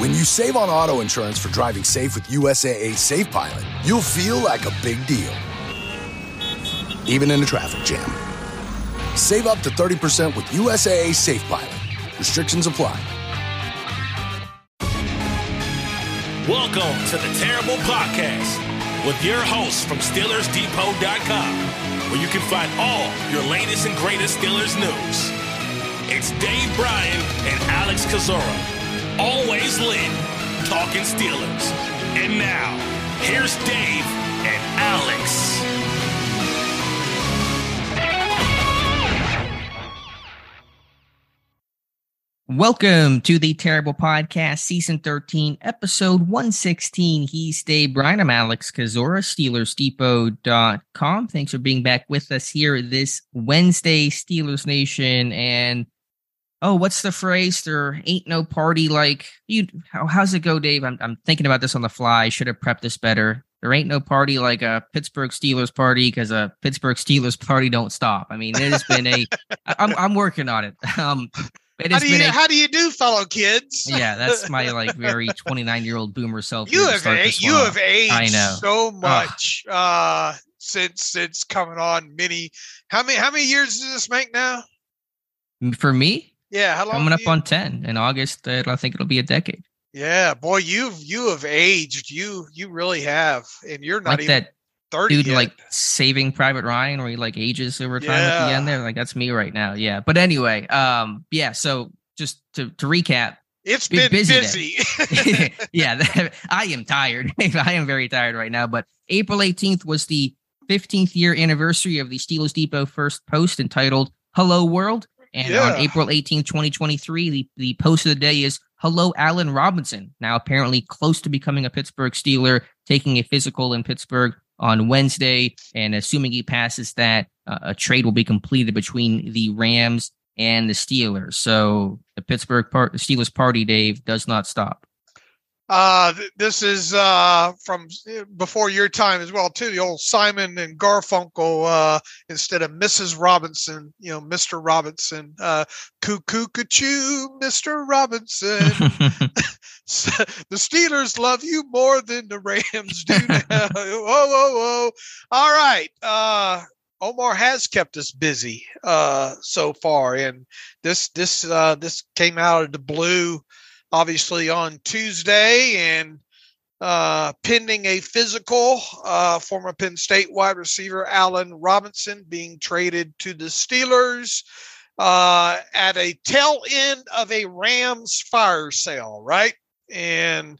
When you save on auto insurance for driving safe with USAA Safe Pilot, you'll feel like a big deal, even in a traffic jam. Save up to 30% with USAA Safe Pilot. Restrictions apply. Welcome to the Terrible Podcast with your hosts from SteelersDepot.com, where you can find all your latest and greatest Steelers news. It's Dave Bryan and Alex Kozora always lit, talking Steelers. And now, here's Dave and Alex. Welcome to the Terrible Podcast, Season 13, Episode 116. He's Dave Bryan. I'm Alex Kozora, SteelersDepot.com. Thanks for being back with us here this Wednesday, Steelers Nation. And oh, what's the phrase? There ain't no party like you. How, how's it go, Dave? I'm, I'm thinking about this on the fly. Should have prepped this better. There ain't no party like a Pittsburgh Steelers party because a Pittsburgh Steelers party don't stop. I mean, it has been a. I'm I'm working on it. Um, it how do you a, how do you do, fellow kids? yeah, that's my like very 29 year old boomer self. You have a, you have aged I know. so much uh, since since coming on. Many how many how many years does this make now? For me, yeah, how long? Coming up you... on ten in August. Uh, I think it'll be a decade. Yeah, boy, you've you have aged. You you really have, and you're not like even that thirty. Dude, yet. like Saving Private Ryan, where he like ages over time yeah. at the end. There, like that's me right now. Yeah, but anyway, um, yeah. So just to to recap, it's been busy. busy. yeah, I am tired. I am very tired right now. But April 18th was the 15th year anniversary of the Steelers Depot first post entitled "Hello World." And yeah. on April 18, 2023, the, the post of the day is Hello, Allen Robinson. Now, apparently close to becoming a Pittsburgh Steeler, taking a physical in Pittsburgh on Wednesday. And assuming he passes that, uh, a trade will be completed between the Rams and the Steelers. So the Pittsburgh part, the Steelers party, Dave, does not stop. Uh, this is uh, from before your time as well, too. The old Simon and Garfunkel uh, instead of Mrs. Robinson, you know, Mr. Robinson. Uh, cuckoo, cuckoo, Mr. Robinson. the Steelers love you more than the Rams do now. whoa, whoa, whoa! All right. Uh, Omar has kept us busy uh, so far, and this this uh, this came out of the blue obviously on Tuesday and uh, pending a physical, uh, former Penn State wide receiver Allen Robinson being traded to the Steelers uh, at a tail end of a Rams fire sale, right? And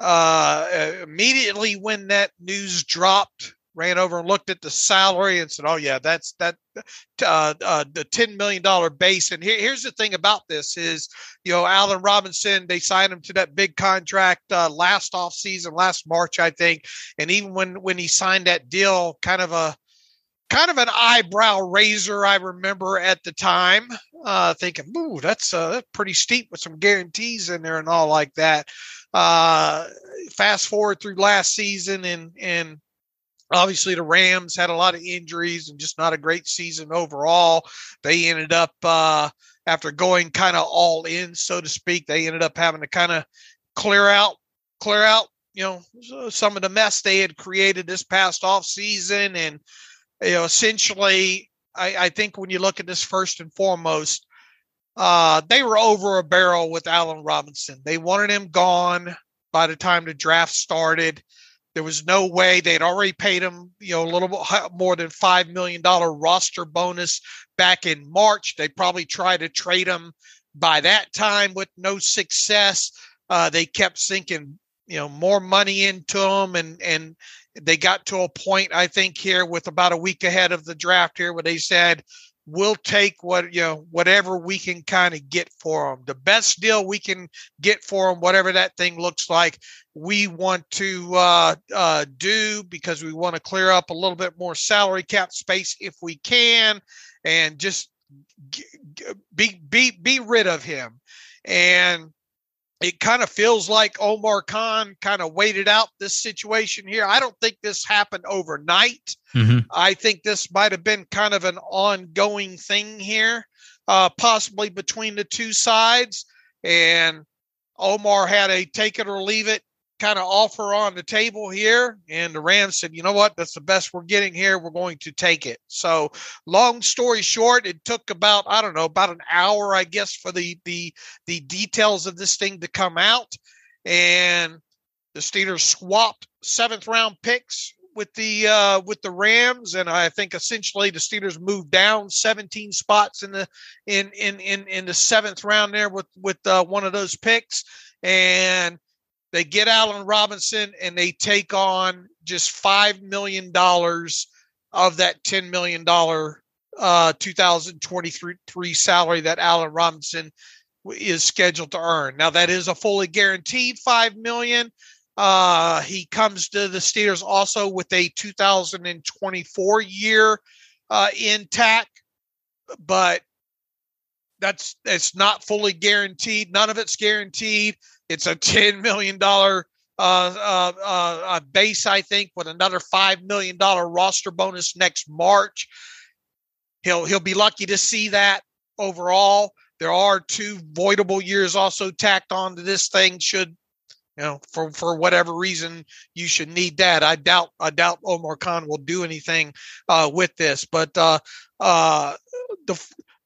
uh, immediately when that news dropped, ran over and looked at the salary and said, "Oh yeah, that's that uh, uh, the ten million dollar base." And here, here's the thing about this is, you know, Allen Robinson they signed him to that big contract uh, last off season, last March, I think, and even when when he signed that deal, kind of a kind of an eyebrow raiser. I remember at the time uh, thinking, "Ooh, that's uh, pretty steep with some guarantees in there and all like that." Uh, fast forward through last season and and obviously the Rams had a lot of injuries and just not a great season overall. They ended up uh, after going kind of all in, so to speak. They ended up having to kind of clear out, clear out, you know, some of the mess they had created this past off season, and you know, essentially, I, I think when you look at this first and foremost. Uh, they were over a barrel with Allen Robinson. They wanted him gone by the time the draft started. There was no way they'd already paid him, you know, a little more than five million dollar roster bonus back in March. They probably tried to trade him by that time with no success. Uh, they kept sinking, you know, more money into him, and and they got to a point I think here with about a week ahead of the draft here where they said, we'll take what you know whatever we can kind of get for them the best deal we can get for them whatever that thing looks like we want to uh, uh, do because we want to clear up a little bit more salary cap space if we can and just be be be rid of him. And it kind of feels like Omar Khan kind of waited out this situation here. I don't think this happened overnight. Mm-hmm. I think this might have been kind of an ongoing thing here, uh, possibly between the two sides. And Omar had a take it or leave it kind of offer on the table here. And the Rams said, you know what? That's the best we're getting here. We're going to take it. So long story short, it took about, I don't know, about an hour, I guess, for the the the details of this thing to come out. And the Steelers swapped seventh round picks with the uh, with the Rams, and I think essentially the Steelers moved down 17 spots in the in in in in the seventh round there with with uh, one of those picks, and they get Allen Robinson and they take on just five million dollars of that ten million dollar uh, 2023 salary that Allen Robinson is scheduled to earn. Now that is a fully guaranteed five million. Uh, he comes to the Steelers also with a 2024 year uh, intact, but that's it's not fully guaranteed. None of it's guaranteed. It's a $10 million uh, uh, uh, base, I think, with another $5 million roster bonus next March. He'll, he'll be lucky to see that overall. There are two voidable years also tacked onto this thing should you know for for whatever reason you should need that i doubt i doubt omar khan will do anything uh, with this but uh, uh, the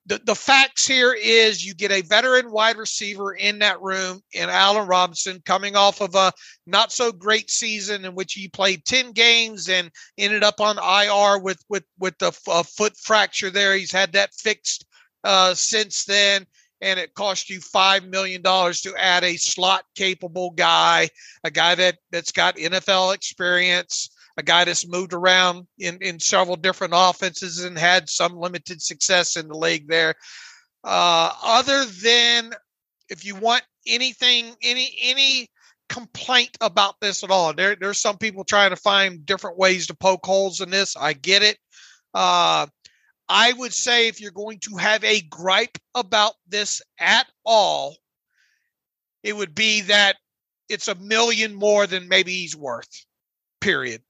the, the facts here is you get a veteran wide receiver in that room in Allen Robinson coming off of a not so great season in which he played 10 games and ended up on IR with with with the foot fracture there. He's had that fixed uh, since then and it cost you five million dollars to add a slot capable guy, a guy that that's got NFL experience, a guy that's moved around in, in several different offenses and had some limited success in the league there. Uh, other than if you want anything, any any complaint about this at all, there there's some people trying to find different ways to poke holes in this. I get it. Uh, I would say if you're going to have a gripe about this at all, it would be that it's a million more than maybe he's worth. Period.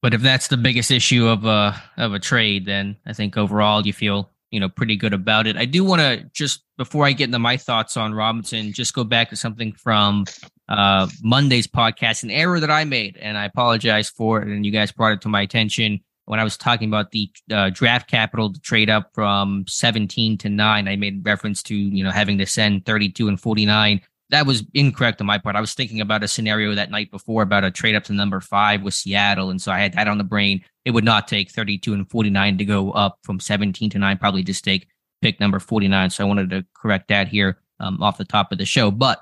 But if that's the biggest issue of a of a trade, then I think overall you feel you know pretty good about it. I do want to just before I get into my thoughts on Robinson, just go back to something from uh, Monday's podcast, an error that I made, and I apologize for it. And you guys brought it to my attention when I was talking about the uh, draft capital to trade up from 17 to nine. I made reference to you know having to send 32 and 49 that was incorrect on my part. I was thinking about a scenario that night before about a trade up to number five with Seattle. And so I had that on the brain. It would not take 32 and 49 to go up from 17 to nine, probably just take pick number 49. So I wanted to correct that here um, off the top of the show. But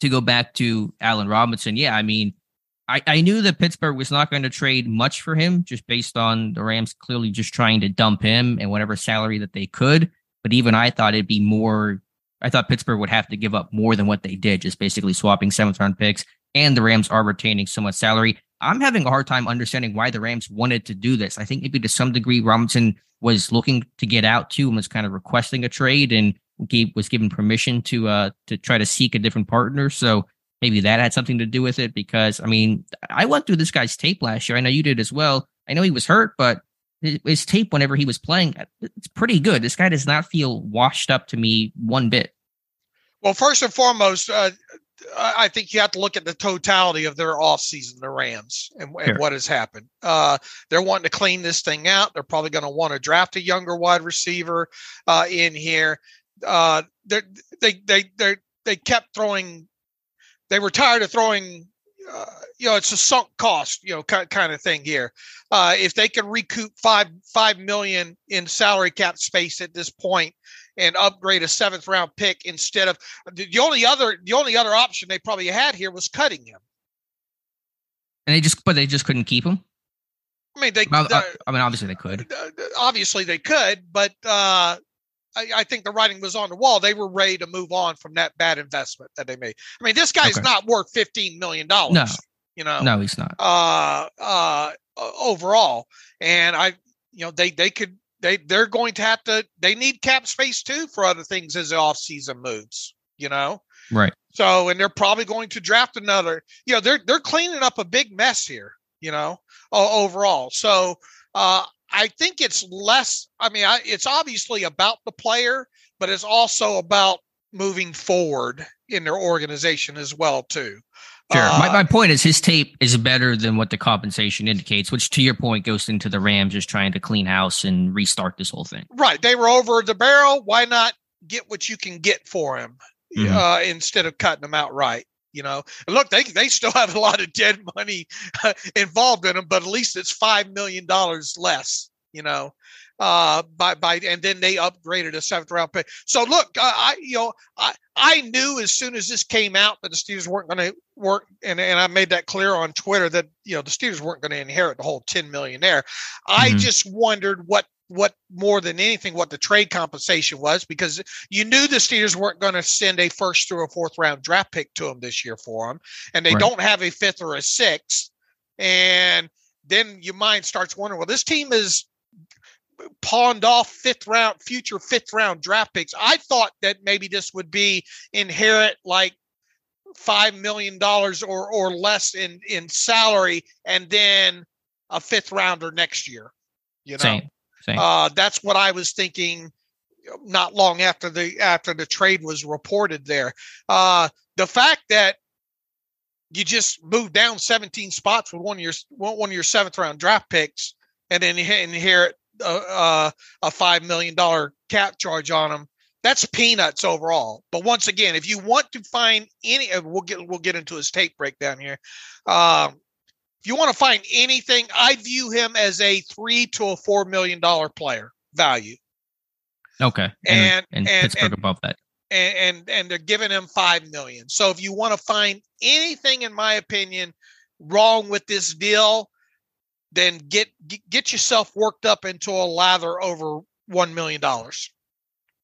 to go back to Allen Robinson, yeah, I mean, I, I knew that Pittsburgh was not going to trade much for him just based on the Rams clearly just trying to dump him and whatever salary that they could. But even I thought it'd be more I thought Pittsburgh would have to give up more than what they did, just basically swapping seventh round picks, and the Rams are retaining so much salary. I'm having a hard time understanding why the Rams wanted to do this. I think maybe to some degree Robinson was looking to get out too and was kind of requesting a trade and gave, was given permission to uh to try to seek a different partner. So maybe that had something to do with it because I mean I went through this guy's tape last year. I know you did as well. I know he was hurt, but his tape whenever he was playing, it's pretty good. This guy does not feel washed up to me one bit. Well, first and foremost, uh, I think you have to look at the totality of their offseason, the Rams, and, and what has happened. Uh, they're wanting to clean this thing out. They're probably going to want to draft a younger wide receiver uh, in here. Uh, they they they they kept throwing. They were tired of throwing uh, you know, it's a sunk cost, you know, kind, kind of thing here. Uh, if they can recoup five five million in salary cap space at this point and upgrade a seventh round pick instead of the only other the only other option they probably had here was cutting him. And they just, but they just couldn't keep him. I mean, they. I, I mean, obviously they could. Obviously they could, but uh, I, I, think the writing was on the wall. They were ready to move on from that bad investment that they made. I mean, this guy's okay. not worth fifteen million dollars. No, you know, no, he's not. Uh, uh, overall, and I, you know, they they could they they're going to have to they need cap space too for other things as the off season moves. You know, right. So, and they're probably going to draft another. You know, they're they're cleaning up a big mess here. You know, overall. So, uh, I think it's less. I mean, I, it's obviously about the player, but it's also about moving forward in their organization as well too. Sure. Uh, my, my point is his tape is better than what the compensation indicates, which to your point goes into the Rams just trying to clean house and restart this whole thing. Right. They were over the barrel. Why not get what you can get for him Mhm. uh, instead of cutting them outright? You know, and look, they they still have a lot of dead money involved in them, but at least it's five million dollars less. You know, uh, by by, and then they upgraded a seventh round pick. So look, I, I you know, I I knew as soon as this came out that the Steelers weren't going to work, and and I made that clear on Twitter that you know the Steelers weren't going to inherit the whole ten million there. I Mhm. just wondered what what more than anything what the trade compensation was because you knew the Steelers weren't going to send a first through a fourth round draft pick to them this year for them, and they Right. don't have a fifth or a sixth, and then your mind starts wondering, well, this team is pawned off fifth round future fifth round draft picks. I thought that maybe this would be inherit like five million dollars or or less in in salary and then a fifth rounder next year. You know, Same. Uh, that's what I was thinking. Not long after the after the trade was reported, there, uh, the fact that you just moved down 17 spots with one of your one of your seventh round draft picks, and then you inherit a, a, a five million dollar cap charge on them. That's peanuts overall. But once again, if you want to find any, uh, we'll get we'll get into his tape breakdown here. Um, if you want to find anything, I view him as a three to a four million dollar player value, okay. and- and, and- Pittsburgh and- above that. and and, and they're giving him five million. So if you want to find anything, in my opinion, wrong with this deal, then get get- yourself worked up into a lather over one million dollars.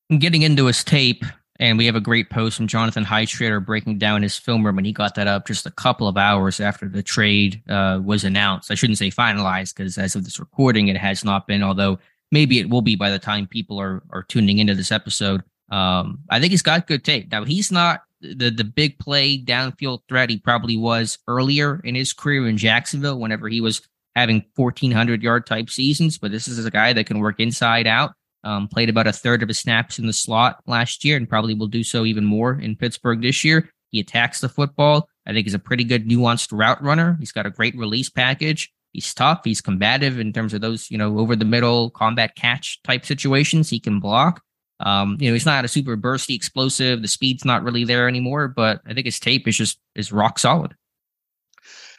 And getting into his tape, and we have a great post from Jonathan Heitritter breaking down his film room, and he got that up just a couple of hours after the trade uh, was announced. I shouldn't say finalized because as of this recording, it has not been. Although maybe it will be by the time people are are tuning into this episode. Um, I think he's got good tape. Now he's not the the big play downfield threat he probably was earlier in his career in Jacksonville. Whenever he was having 1400 yard type seasons, but this is a guy that can work inside out. Um, played about a third of his snaps in the slot last year and probably will do so even more in Pittsburgh this year. He attacks the football. I think he's a pretty good nuanced route runner. He's got a great release package. He's tough. He's combative in terms of those, you know, over the middle combat catch type situations. He can block. Um, you know, he's not a super bursty explosive. The speed's not really there anymore, but I think his tape is just is rock solid.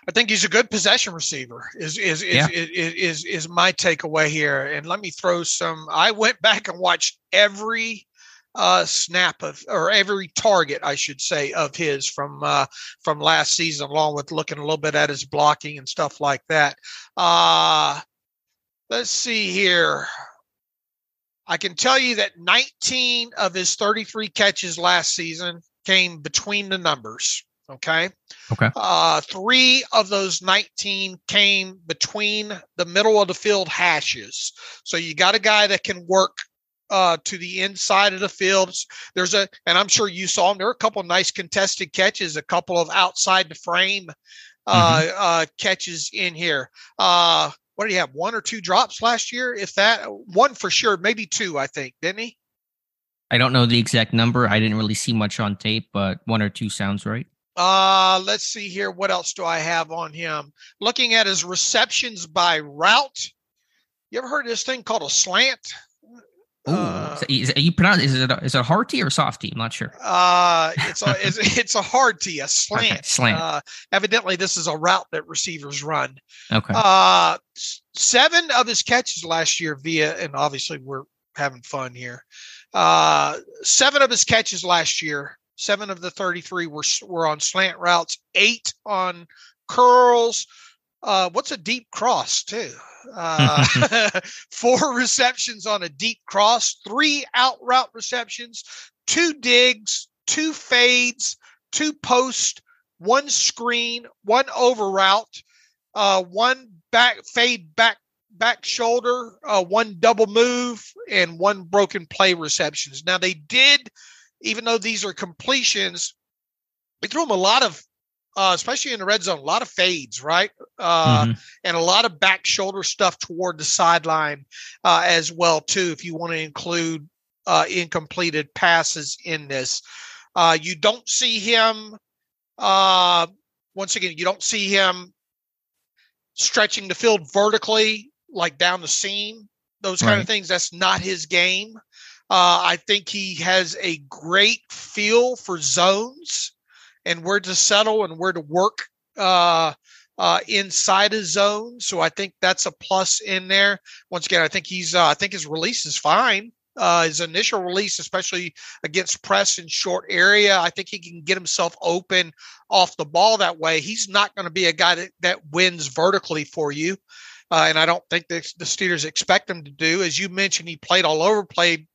I think he's a good possession receiver. Is is is, Yeah. is is is is my takeaway here. And let me throw some. I went back and watched every uh snap of or every target I should say of his from uh from last season along with looking a little bit at his blocking and stuff like that. Uh let's see here. I can tell you that 19 of his 33 catches last season came between the numbers. Okay. Okay. Uh, three of those 19 came between the middle of the field hashes. So you got a guy that can work uh, to the inside of the field. There's a, and I'm sure you saw him. There are a couple of nice contested catches, a couple of outside the frame uh, uh, catches in here. Uh, what did he have? One or two drops last year? If that one for sure, maybe two, I think, didn't he? I don't know the exact number. I didn't really see much on tape, but one or two sounds right. Uh, let's see here. What else do I have on him? Looking at his receptions by route. You ever heard of this thing called a slant? Ooh, Uh, is, is, you pronounce is it a, is it a hard T or soft T? I'm not sure. Uh, it's a it's, it's a hard T, a slant. Okay, slant. Uh, evidently, this is a route that receivers run. Okay. Uh, seven of his catches last year via, and obviously we're having fun here. Uh, seven of his catches last year, seven of the 33 were, were on slant routes, eight on curls. Uh, what's a deep cross too? Uh, four receptions on a deep cross, three out route receptions, two digs, two fades, two post, one screen, one over route, uh, one back fade back back shoulder, uh, one double move, and one broken play receptions. Now they did, even though these are completions, we threw them a lot of, uh, especially in the red zone, a lot of fades, right? Uh, Mhm. and a lot of back shoulder stuff toward the sideline uh, as well too if you want to include uh, incompleted passes in this Uh, you don't see him. Uh, once again, you don't see him stretching the field vertically, like down the seam. Those kind Right. of things. That's not his game. Uh, I think he has a great feel for zones and where to settle and where to work uh, uh, inside a zone. So I think that's a plus in there. Once again, I think he's. Uh, I think his release is fine. Uh, his initial release, especially against press in short area, I think he can get himself open off the ball that way. He's not going to be a guy that, that wins vertically for you. Uh, and I don't think the, the Steelers expect him to do. As you mentioned, he played all over, played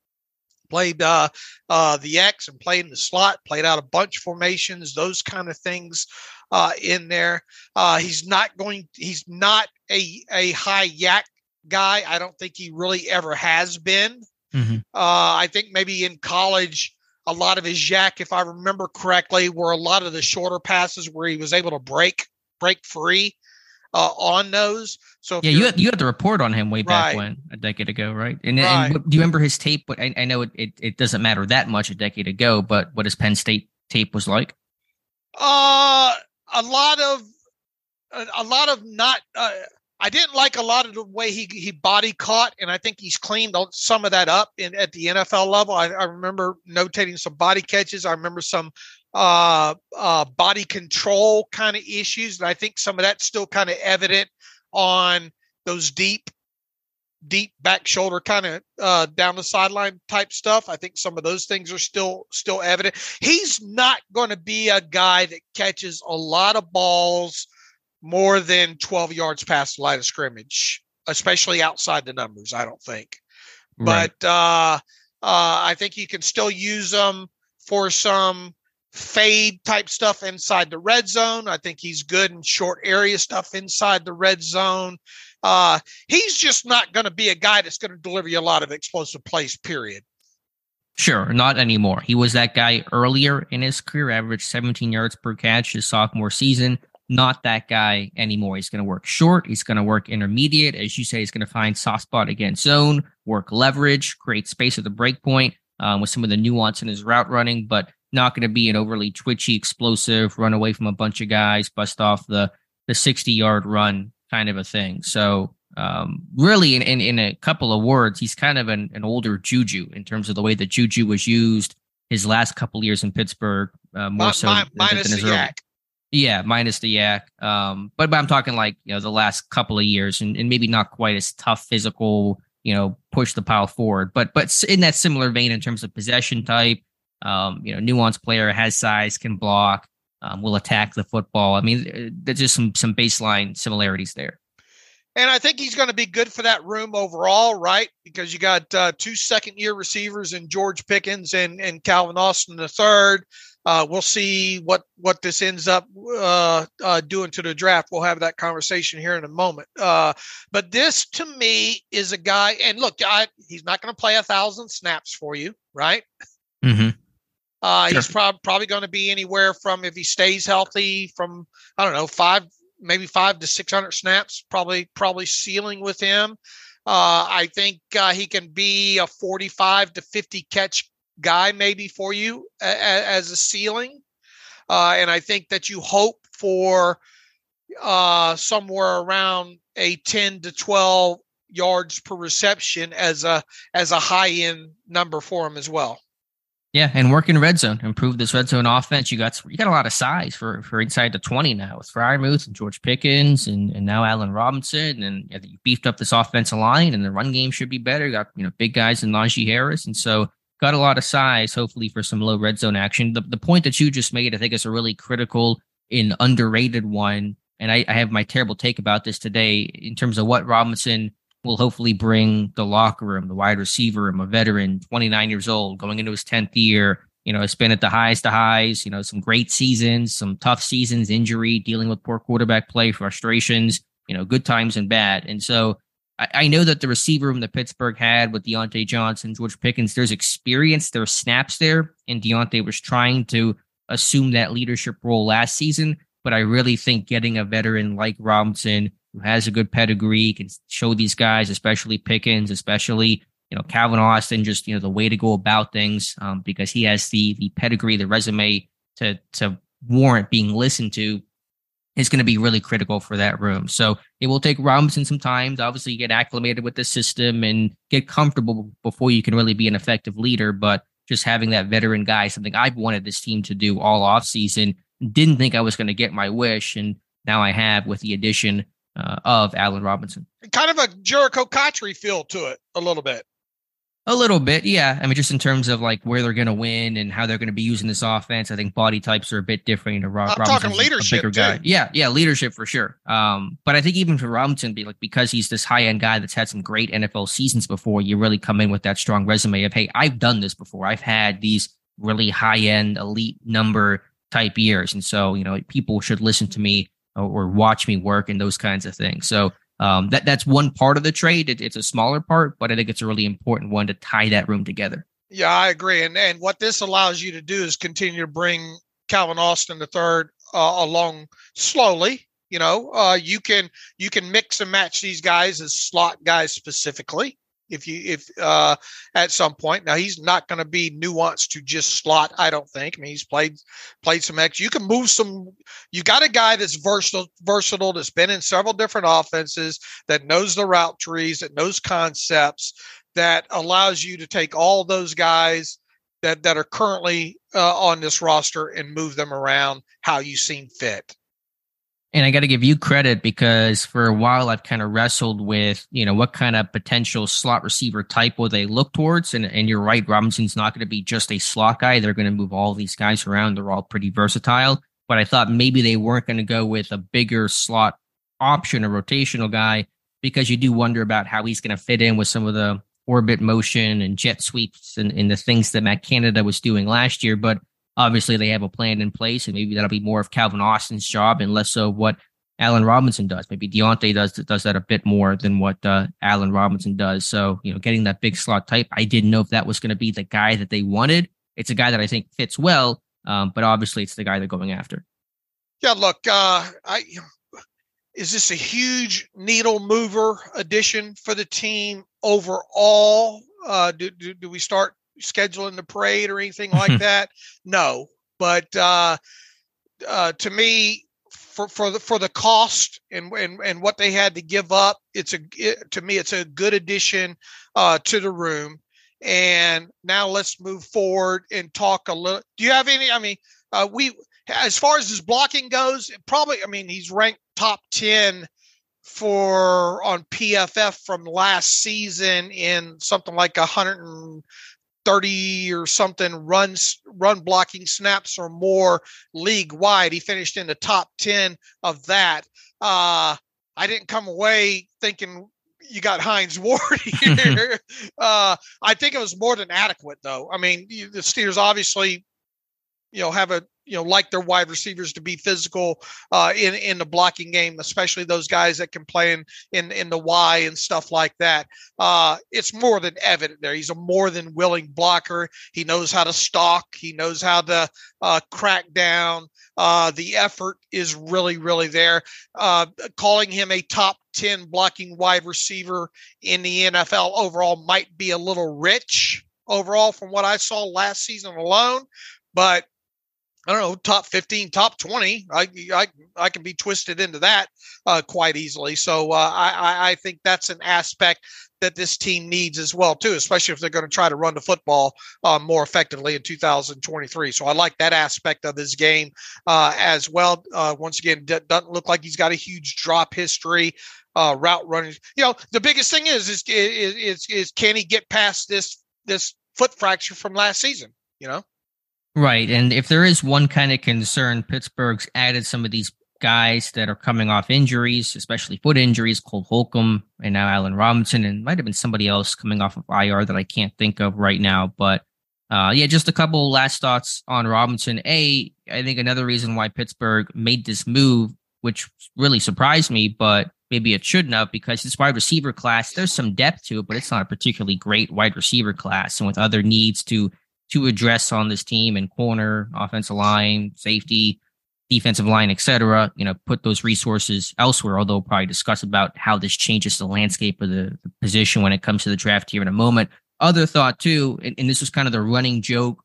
played uh, uh, the X and played in the slot, played out a bunch of formations, those kind of things uh, in there. Uh, he's not going. He's not a a high YAC guy. I don't think he really ever has been. Mhm. Uh, I think maybe in college, a lot of his YAC, if I remember correctly, were a lot of the shorter passes where he was able to break break free uh, on those. So Yeah, you had, you had the report on him way back Right. when a decade ago, right? And, Right. and do you remember his tape? But I, I know it, it it doesn't matter that much a decade ago, but what his Penn State tape was like. Uh, a lot of a, a lot of not. Uh, I didn't like a lot of the way he he body caught, and I think he's cleaned some of that up in at the NFL level. I, I remember notating some body catches. I remember some uh, uh, body control kind of issues, and I think some of that's still kind of evident on those deep deep back shoulder kind of uh, down the sideline type stuff. I think some of those things are still still evident. He's not going to be a guy that catches a lot of balls more than 12 yards past the line of scrimmage, especially outside the numbers. I don't think, Right. but uh, uh, I think you can still use them for some fade type stuff inside the red zone. I think he's good in short area stuff inside the red zone. Uh, he's just not going to be a guy that's going to deliver you a lot of explosive plays, period. Sure, not anymore. He was that guy earlier in his career, averaged 17 yards per catch his sophomore season. Not that guy anymore. He's going to work short. He's going to work intermediate. As you say, he's going to find soft spot against zone, work leverage, create space at the break point um, with some of the nuance in his route running, but not going to be an overly twitchy, explosive, run away from a bunch of guys, bust off the the 60 yard run kind of a thing. So um, really, in, in in a couple of words, he's kind of an, an older Juju in terms of the way that Juju was used his last couple years in Pittsburgh, uh, more Mi- so mi- than, his the early. YAC. Yeah, minus the YAC. Um, but, but I'm talking like you know the last couple of years, and, and maybe not quite as tough physical. You know, push the pile forward, but but in that similar vein in terms of possession type. Um, you know, nuanced player has size, can block, um, will attack the football. I mean, uh, there's just some some baseline similarities there. And I think he's going to be good for that room overall, right? Because you got uh, two second year receivers in George Pickens and, and Calvin Austin the third. Uh, we'll see what what this ends up uh, uh, doing to the draft. We'll have that conversation here in a moment. Uh, but this, to me, is a guy. And look, I, he's not going to play a thousand snaps for you, right? Mm-hmm. Uh, He's Sure. prob- probably going to be anywhere from, if he stays healthy, from I don't know, five maybe five to six hundred snaps. Probably probably ceiling with him. Uh, I think uh, he can be a forty-five to fifty catch guy maybe for you a- a- as a ceiling. Uh, and I think that you hope for uh, somewhere around a ten to twelve yards per reception as a as a high end number for him as well. Yeah, and work in red zone, improve this red zone offense. You got you got a lot of size for for inside the twenty now with Freiermuth and George Pickens and, and now Allen Robinson, and you beefed up this offensive line, and the run game should be better. You got you know big guys in Najee Harris, and so got a lot of size, hopefully for some low red zone action. The the point that you just made, I think, is a really critical and underrated one. And I, I have my terrible take about this today in terms of what Robinson will hopefully bring the locker room, the wide receiver room, a veteran, 29 years old, going into his 10th year. You know, has been at the highest to highs, you know, some great seasons, some tough seasons, injury, dealing with poor quarterback play, frustrations, you know, good times and bad. And so I, I know that the receiver room that Pittsburgh had with Diontae Johnson, George Pickens, there's experience, there's snaps there, and Diontae was trying to assume that leadership role last season. But I really think getting a veteran like Robinson who has a good pedigree, can show these guys, especially Pickens, especially you know, Calvin Austin, just, you know, the way to go about things um, because he has the the pedigree, the resume to to warrant being listened to is going to be really critical for that room. So it will take Robinson some time to obviously get acclimated with the system and get comfortable before you can really be an effective leader. But just having that veteran guy, something I've wanted this team to do all off season, didn't think I was going to get my wish. And now I have with the addition uh, of Allen Robinson. Kind of a Jerricho Cotchery feel to it a little bit. A little bit, yeah. I mean, just in terms of like where they're going to win and how they're going to be using this offense, I think body types are a bit different. You know, Rob, I'm talking leadership, a bigger guy. Yeah, yeah, leadership for sure. Um, but I think even for Robinson, be like because he's this high end guy that's had some great NFL seasons before, you really come in with that strong resume of hey, I've done this before. I've had these really high end elite number type years, and so you know people should listen to me or, watch me work and those kinds of things. So um, that that's one part of the trade. It, it's a smaller part, but I think it's a really important one to tie that room together. Yeah, I agree. And and what this allows you to do is continue to bring Calvin Austin the third uh, along slowly. You know, uh, you can you can mix and match these guys as slot guys specifically if you if uh at some point. Now he's not going to be nuanced to just slot i don't think. I mean he's played played some x. You can move some you got a guy that's versatile versatile that's been in several different offenses that knows the route trees that knows concepts that allows you to take all those guys that that are currently uh, on this roster and move them around how you seem fit and I got to give you credit because for a while I've kind of wrestled with, you know, what kind of potential slot receiver type will they look towards? And and you're right, Robinson's not going to be just a slot guy. They're going to move all these guys around. They're all pretty versatile. But I thought maybe they weren't going to go with a bigger slot option, a rotational guy, because you do wonder about how he's going to fit in with some of the orbit motion and jet sweeps and, and the things that Matt Canada was doing last year. But Obviously, they have a plan in place, and maybe that'll be more of Calvin Austin's job and less so what Allen Robinson does. Maybe Diontae does does that a bit more than what uh, Allen Robinson does. So, you know, getting that big slot type, I didn't know if that was going to be the guy that they wanted. It's a guy that I think fits well, um, but obviously, it's the guy they're going after. Yeah, look, uh, I is this a huge needle mover addition for the team overall? Uh, do, do, do we start scheduling the parade or anything like that. No, but uh, uh, to me, for for the for the cost and and and what they had to give up, it's a it, to me it's a good addition uh, to the room. And now let's move forward and talk a little. Do you have any? I mean, uh, we as far as his blocking goes, probably. I mean, he's ranked top ten for on PFF from last season in something like a hundred 30 or something runs run blocking snaps or more league wide. He finished in the top 10 of that. Uh, I didn't come away thinking you got Hines Ward here. uh, I think it was more than adequate, though. I mean, the Steelers obviously, you know, have a you know like their wide receivers to be physical uh, in in the blocking game, especially those guys that can play in in, in the Y and stuff like that. Uh, it's more than evident there. He's a more than willing blocker. He knows how to stalk. He knows how to uh, crack down. Uh, the effort is really really there. Uh, calling him a top 10 blocking wide receiver in the NFL overall might be a little rich overall from what I saw last season alone, but I don't know, top 15, top 20. I, I, I can be twisted into that uh, quite easily. So uh, I, I think that's an aspect that this team needs as well, too, especially if they're going to try to run the football uh, more effectively in 2023. So I like that aspect of his game uh, as well. Uh, once again, d- doesn't look like he's got a huge drop history. Uh, route running, you know, the biggest thing is, is is is is can he get past this this foot fracture from last season? You know. Right. And if there is one kind of concern, Pittsburgh's added some of these guys that are coming off injuries, especially foot injuries, Cole Holcomb and now Allen Robinson, and might have been somebody else coming off of IR that I can't think of right now. But uh, yeah, just a couple last thoughts on Robinson. A, I think another reason why Pittsburgh made this move, which really surprised me, but maybe it shouldn't have because his wide receiver class, there's some depth to it, but it's not a particularly great wide receiver class. And with other needs to to address on this team and corner, offensive line, safety. defensive line, etc. You know, put those resources elsewhere. Although we'll probably discuss about how this changes the landscape of the, the position when it comes to the draft here in a moment. Other thought too, and, and this was kind of the running joke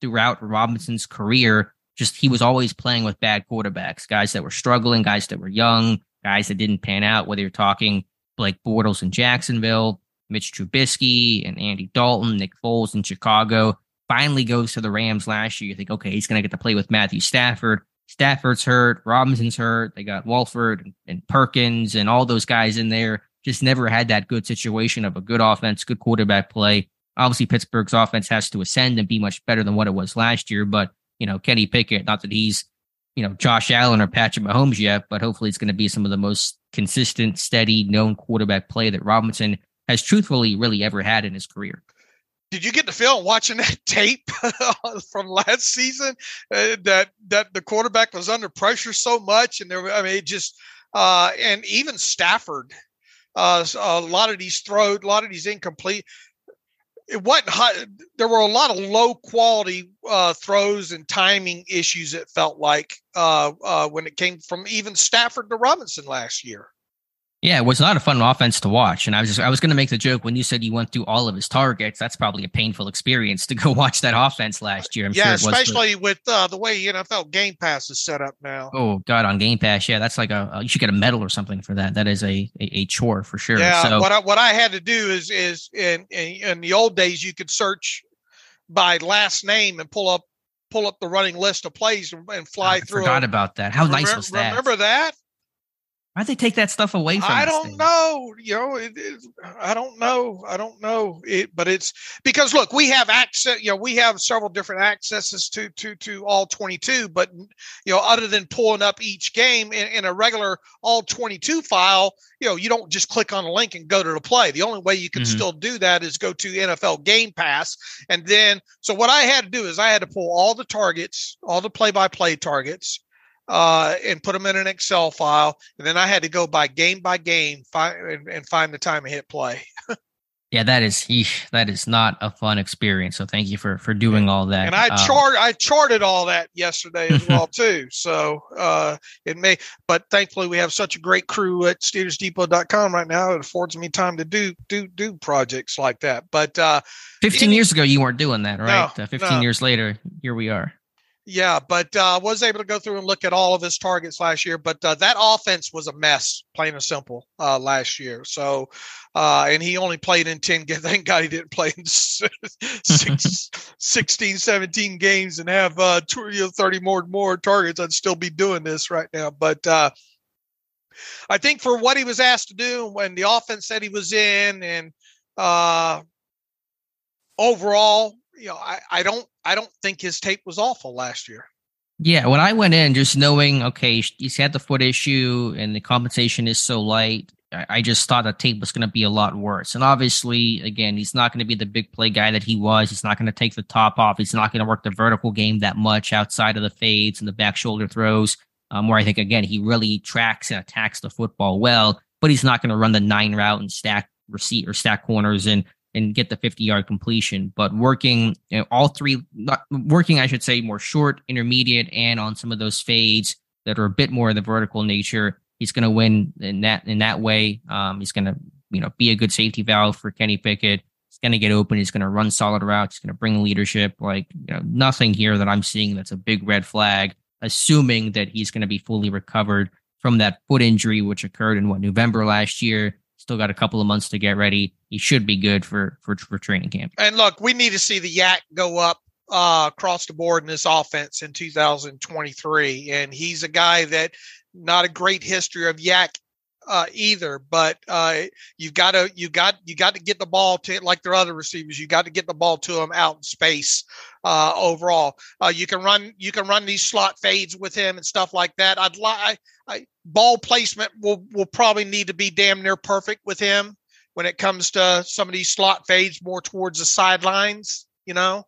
throughout Robinson's career. Just he was always playing with bad quarterbacks, guys that were struggling, guys that were young, guys that didn't pan out. Whether you're talking Blake Bortles in Jacksonville, Mitch Trubisky and Andy Dalton, Nick Foles in Chicago. Finally goes to the Rams last year. You think, okay, he's going to get to play with Matthew Stafford. Stafford's hurt, Robinson's hurt. They got Wolford and, Perkins and all those guys in there. Just never had that good situation of a good offense, good quarterback play. Obviously, Pittsburgh's offense has to ascend and be much better than what it was last year. But, you know, Kenny Pickett, not that he's, you know, Josh Allen or Patrick Mahomes yet, but hopefully it's going to be some of the most consistent, steady, known quarterback play that Robinson has truthfully really ever had in his career. Did you get the feel watching that tape from last season uh, that that the quarterback was under pressure so much, and there, I mean, just uh, and even Stafford, uh, a lot of these throws, a lot of these incomplete. It wasn't high. There were a lot of low quality uh, throws and timing issues. It felt like uh, uh, when it came from even Stafford to Robinson last year. Yeah, it was not a fun offense to watch. And I was just I was gonna make the joke when you said you went through all of his targets, that's probably a painful experience to go watch that offense last year. I'm yeah, sure especially with uh, the way NFL Game Pass is set up now. Oh God, on Game Pass, yeah, that's like a you should get a medal or something for that. That is a a, a chore for sure. Yeah, so, what I what I had to do is is in, in in the old days you could search by last name and pull up pull up the running list of plays and, and fly I through. Forgot them. about that. How remember, nice was that? Remember that? Why'd they take that stuff away from I don't know. You know, it, it, I don't know. I don't know it, but it's because look, we have access. You know, we have several different accesses to to to all twenty two. But you know, other than pulling up each game in, in a regular all twenty two file, you know, you don't just click on a link and go to the play. The only way you can Mhm. still do that is go to NFL Game Pass, and then so what I had to do is I had to pull all the targets, all the play by play targets uh, and put them in an Excel file. And then I had to go by game by game find, and, and find the time and hit play. Yeah, that is eesh, that is not a fun experience. So thank you for for doing all that. And I Um, I charted all that yesterday as well too. So uh, it may, but thankfully we have such a great crew at SteelersDepot.com right now. It affords me time to do do do projects like that. But uh, 15 any- years ago you weren't doing that, right? No, uh, 15 no. years later, here we are. Yeah, but uh, was able to go through and look at all of his targets last year. But uh, that offense was a mess, plain and simple, uh, last year. So, uh, and he only played in 10 games. Thank God he didn't play in six, 16, 17 games and have uh, two, you 30 more more targets. I'd still be doing this right now. But uh, I think for what he was asked to do when the offense that he was in and uh, overall, you know, I, I don't I don't think his tape was awful last year. Yeah, when I went in, just knowing, okay, he's had the foot issue and the compensation is so light, I, just thought the tape was going to be a lot worse. And obviously, again, he's not going to be the big play guy that he was. He's not going to take the top off. He's not going to work the vertical game that much outside of the fades and the back shoulder throws, um, where I think, again, he really tracks and attacks the football well, but he's not going to run the nine route and stack receipt or stack corners and and get the 50 yard completion, but working you know, all three, working, I should say, more short, intermediate, and on some of those fades that are a bit more of the vertical nature. He's going to win in that in that way. Um, he's going to you know be a good safety valve for Kenny Pickett. He's going to get open. He's going to run solid routes. He's going to bring leadership. Like you know, nothing here that I'm seeing that's a big red flag. Assuming that he's going to be fully recovered from that foot injury, which occurred in what November last year. Still got a couple of months to get ready. He should be good for for, for training camp. And look, we need to see the YAC go up uh, across the board in this offense in 2023. And he's a guy that not a great history of YAC uh, either, but uh, you've got to you got you got to get the ball to like their other receivers. You got to get the ball to them out in space. Uh, overall, uh, you can run you can run these slot fades with him and stuff like that. I'd like ball placement will will probably need to be damn near perfect with him when it comes to some of these slot fades more towards the sidelines. You know,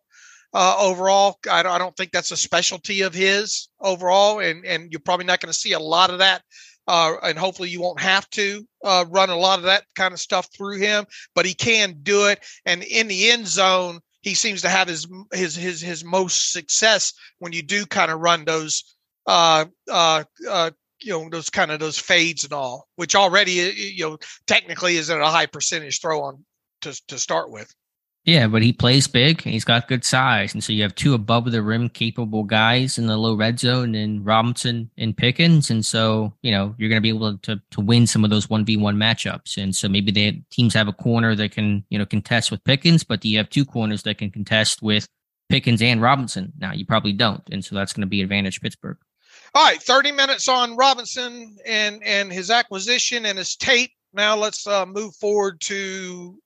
uh, overall, I don't, I don't think that's a specialty of his overall, and and you're probably not going to see a lot of that. Uh, and hopefully you won't have to uh, run a lot of that kind of stuff through him, but he can do it. And in the end zone, he seems to have his his his his most success when you do kind of run those uh, uh, uh, you know those kind of those fades and all, which already you know technically isn't a high percentage throw on to to start with. Yeah, but he plays big he's got good size. And so you have two above the rim capable guys in the low red zone and Robinson and Pickens. And so, you know, you're going to be able to, to win some of those 1v1 matchups. And so maybe the teams have a corner that can, you know, contest with Pickens, but do you have two corners that can contest with Pickens and Robinson? Now you probably don't. And so that's going to be advantage Pittsburgh. All right, 30 minutes on Robinson and and his acquisition and his tape. Now let's uh, move forward to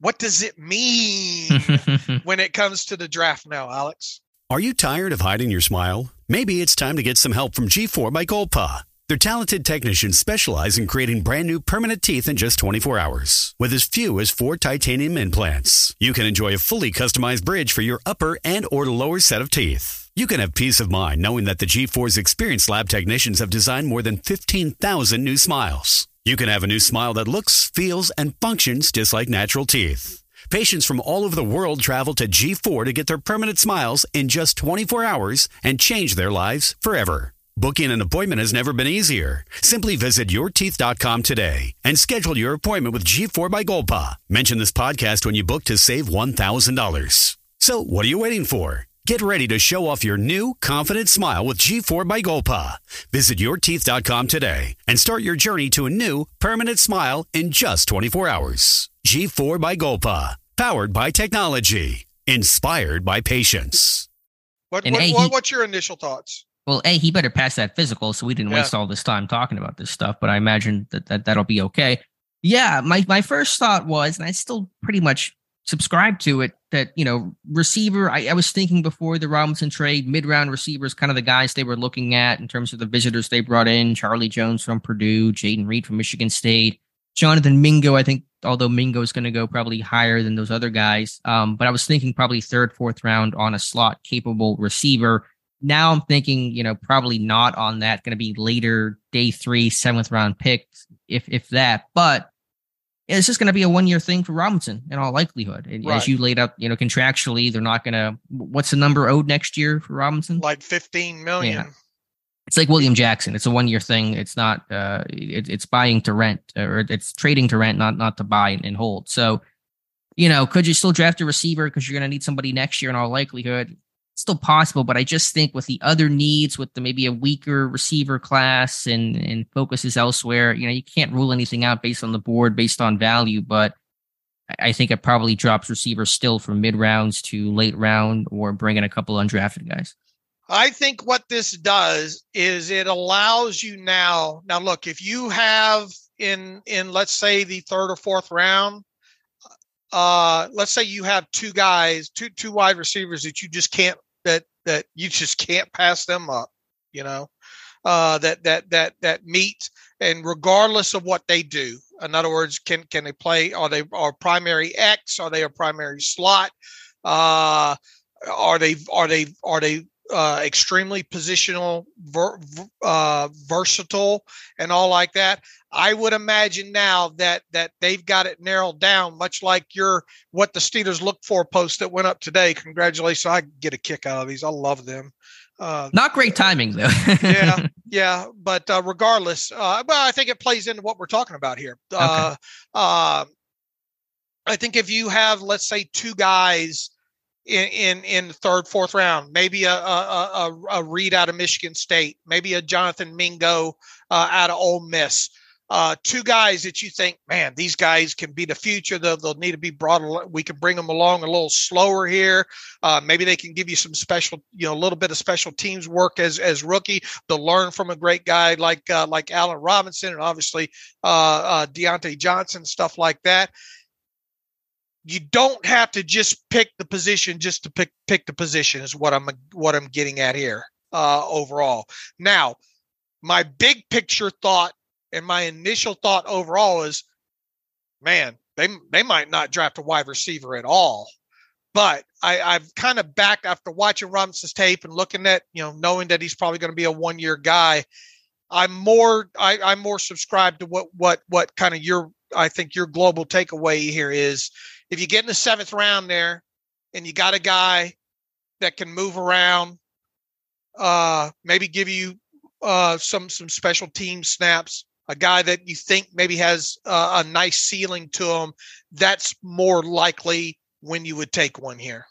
what does it mean when it comes to the draft now, Alex? Are you tired of hiding your smile? Maybe it's time to get some help from G4 by Golpa. Their talented technicians specialize in creating brand new permanent teeth in just 24 hours. With as few as four titanium implants, you can enjoy a fully customized bridge for your upper and or lower set of teeth. You can have peace of mind knowing that the G4's experienced lab technicians have designed more than 15,000 new smiles. You can have a new smile that looks, feels, and functions just like natural teeth. Patients from all over the world travel to G4 to get their permanent smiles in just 24 hours and change their lives forever. Booking an appointment has never been easier. Simply visit yourteeth.com today and schedule your appointment with G4 by Golpa. Mention this podcast when you book to save $1,000. So, what are you waiting for? Get ready to show off your new, confident smile with G4 by Golpa. Visit yourteeth.com today and start your journey to a new, permanent smile in just 24 hours. G4 by Golpa. Powered by technology. Inspired by patience. What, what, a, what, what's your initial thoughts? Well, A, he better pass that physical so we didn't yeah. waste all this time talking about this stuff, but I imagine that, that that'll be okay. Yeah, my, my first thought was, and I still pretty much subscribe to it that you know receiver I, I, was thinking before the robinson trade mid-round receivers kind of the guys they were looking at in terms of the visitors they brought in. Charlie jones from purdue jayden reed from michigan state jonathan mingo i think although mingo is going to go probably higher than those other guys um, but i was thinking probably third fourth round on a slot capable receiver. Now i'm thinking you know probably not on that going to be later day three seventh round pick if if that but it's just going to be a one year thing for Robinson in all likelihood. And right. as you laid out, you know, contractually, they're not going to. What's the number owed next year for Robinson? Like fifteen million. Yeah. It's like William Jackson. It's a one year thing. It's not. Uh, it, it's buying to rent, or it's trading to rent, not not to buy and, and hold. So, you know, could you still draft a receiver because you're going to need somebody next year in all likelihood? Still possible, but I just think with the other needs, with the maybe a weaker receiver class and and focuses elsewhere, you know, you can't rule anything out based on the board, based on value. But I think it probably drops receivers still from mid rounds to late round, or bring in a couple undrafted guys. I think what this does is it allows you now. Now, look, if you have in in let's say the third or fourth round, uh, let's say you have two guys, two two wide receivers that you just can't that that you just can't pass them up you know uh, that that that that meet and regardless of what they do in other words can can they play are they are primary x are they a primary slot uh, are they are they are they uh, extremely positional, ver, uh, versatile, and all like that. I would imagine now that that they've got it narrowed down, much like your what the Steelers look for post that went up today. Congratulations! I get a kick out of these. I love them. Uh, Not great timing though. yeah, yeah, but uh, regardless, uh, well, I think it plays into what we're talking about here. Uh, okay. Uh, I think if you have, let's say, two guys in in, in third, fourth round. Maybe a, a, a, a Reed out of Michigan State. Maybe a Jonathan Mingo uh, out of Ole Miss. Uh, two guys that you think, man, these guys can be the future. They'll, they'll need to be brought. We can bring them along a little slower here. Uh, maybe they can give you some special, you know, a little bit of special teams work as as rookie. They'll learn from a great guy like uh, like Allen Robinson and obviously uh, uh, Diontae Johnson, stuff like that you don't have to just pick the position just to pick pick the position is what I'm what I'm getting at here uh, overall. Now, my big picture thought and my initial thought overall is, man, they they might not draft a wide receiver at all. But I, I've kind of back after watching Robinson's tape and looking at you know knowing that he's probably going to be a one year guy. I'm more I, I'm more subscribed to what what what kind of your I think your global takeaway here is if you get in the seventh round there and you got a guy that can move around, uh, maybe give you uh, some some special team snaps. A guy that you think maybe has uh, a nice ceiling to him. That's more likely when you would take one here.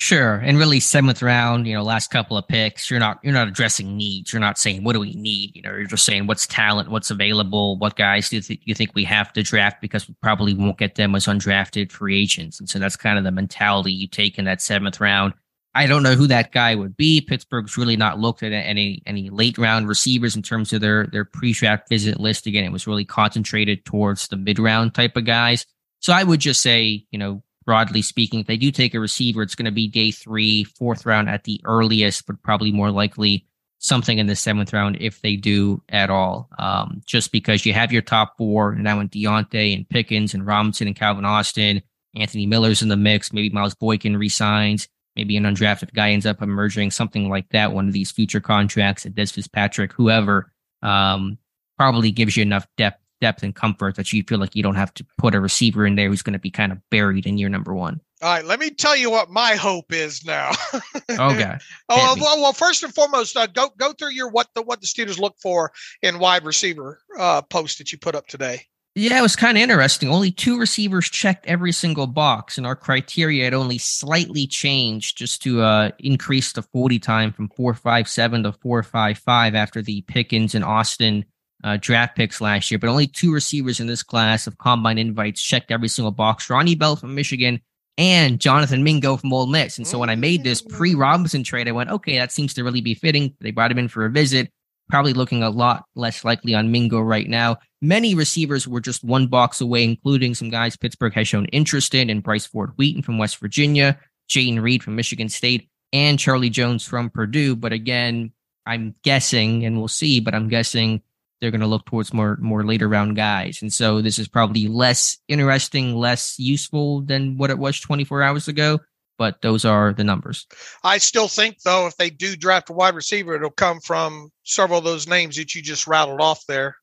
Sure, and really seventh round, you know, last couple of picks, you're not you're not addressing needs. You're not saying what do we need. You know, you're just saying what's talent, what's available, what guys do you, th- you think we have to draft because we probably won't get them as undrafted free agents. And so that's kind of the mentality you take in that seventh round. I don't know who that guy would be. Pittsburgh's really not looked at any any late round receivers in terms of their their pre-draft visit list. Again, it was really concentrated towards the mid round type of guys. So I would just say, you know, broadly speaking, if they do take a receiver, it's going to be day three, fourth round at the earliest, but probably more likely something in the seventh round if they do at all. Um, just because you have your top four now in Diontae and Pickens and Robinson and Calvin Austin, Anthony Miller's in the mix, maybe Miles Boykin resigns, maybe an undrafted guy ends up emerging, something like that. One of these future contracts, Dez Fitzpatrick, whoever, um, probably gives you enough depth depth and comfort that you feel like you don't have to put a receiver in there who's going to be kind of buried in year number one. All right, let me tell you what my hope is now. okay. oh well, well, first and foremost, uh, go go through your what the what the Steelers look for in wide receiver uh, post that you put up today. Yeah, it was kind of interesting. Only two receivers checked every single box, and our criteria had only slightly changed just to uh, increase the 40 time from 457 to 455 after the Pickens and Austin uh, draft picks last year, but only two receivers in this class of combine invites checked every single box. Ronnie Bell from Michigan and Jonathan Mingo from Ole Miss. And so when I made this pre Robinson trade, I went, okay, that seems to really be fitting. They brought him in for a visit, probably looking a lot less likely on Mingo right now. Many receivers were just one box away, including some guys Pittsburgh has shown interest in, and Bryce Ford Wheaton from West Virginia, Jayden Reed from Michigan State, and Charlie Jones from Purdue. But again, I'm guessing, and we'll see, but I'm guessing they're going to look towards more more later round guys. And so this is probably less interesting, less useful than what it was 24 hours ago. But those are the numbers. I still think, though, if they do draft a wide receiver, it'll come from several of those names that you just rattled off there.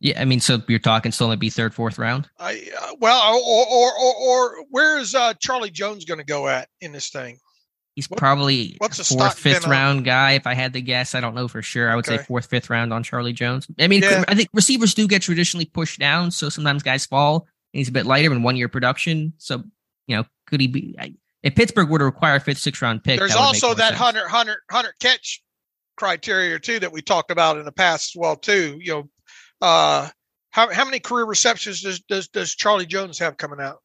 Yeah, I mean, so you're talking still maybe third, fourth round. I uh, well, or or or, or where is uh, Charlie Jones going to go at in this thing? He's what, probably what's a fourth, fifth round guy. If I had to guess, I don't know for sure. I would okay. say fourth, fifth round on Charlie Jones. I mean, yeah. I think receivers do get traditionally pushed down, so sometimes guys fall. And he's a bit lighter in one year production. So, you know, could he be? If Pittsburgh were to require a fifth, sixth round pick, there's that also that sense. 100, 100, 100 catch criteria too that we talked about in the past as well too. You know, uh, how how many career receptions does does does Charlie Jones have coming out?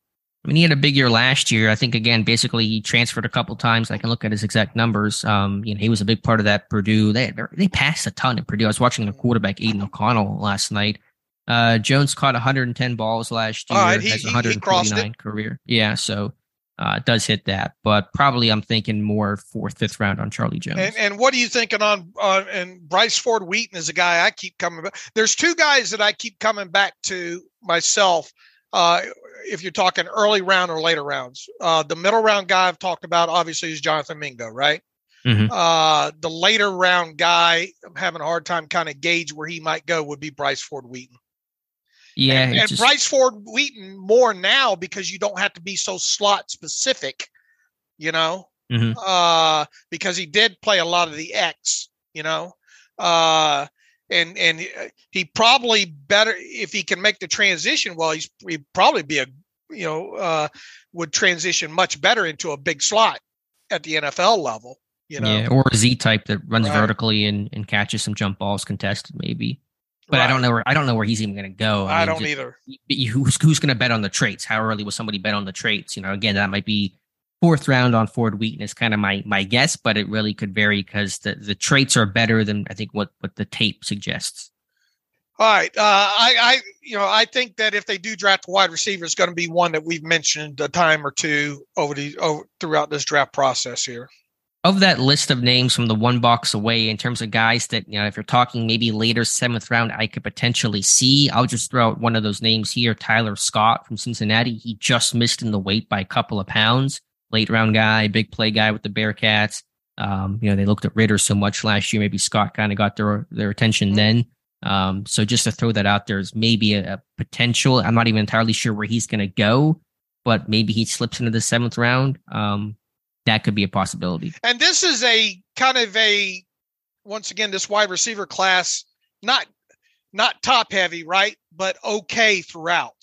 I mean, he had a big year last year. I think again, basically, he transferred a couple times. I can look at his exact numbers. Um, you know, he was a big part of that Purdue. They they passed a ton at Purdue. I was watching the quarterback Aidan O'Connell last night. Uh, Jones caught 110 balls last year. Right, he, has 149 he career. Yeah, so uh, does hit that, but probably I'm thinking more fourth, fifth round on Charlie Jones. And, and what are you thinking on? Uh, and Bryce Ford Wheaton is a guy I keep coming back. There's two guys that I keep coming back to myself. Uh, if you're talking early round or later rounds. Uh, the middle round guy I've talked about obviously is Jonathan Mingo, right? Mm-hmm. Uh, the later round guy, I'm having a hard time kind of gauge where he might go would be Bryce Ford Wheaton. Yeah, and, and just... Bryce Ford Wheaton more now because you don't have to be so slot specific, you know, mm-hmm. uh, because he did play a lot of the X, you know. Uh, and and uh, he probably better if he can make the transition. Well, he's he'd probably be a you know uh, would transition much better into a big slot at the NFL level. You know, yeah, or a Z type that runs right. vertically and, and catches some jump balls contested, maybe. But right. I don't know where I don't know where he's even going to go. I, I mean, don't just, either. Who's who's going to bet on the traits? How early will somebody bet on the traits? You know, again, that might be fourth round on Ford Wheaton is kind of my my guess, but it really could vary because the, the traits are better than I think what what the tape suggests. All right, uh, I I you know I think that if they do draft a wide receiver, it's going to be one that we've mentioned a time or two over the over throughout this draft process here. Of that list of names from the one box away, in terms of guys that you know, if you're talking maybe later seventh round, I could potentially see. I'll just throw out one of those names here: Tyler Scott from Cincinnati. He just missed in the weight by a couple of pounds late round guy, big play guy with the Bearcats. Um, you know, they looked at Ritter so much last year. Maybe Scott kind of got their their attention mm-hmm. then. Um, so just to throw that out there is maybe a, a potential. I'm not even entirely sure where he's going to go, but maybe he slips into the seventh round. Um, that could be a possibility. And this is a kind of a once again this wide receiver class not not top heavy, right? But okay throughout.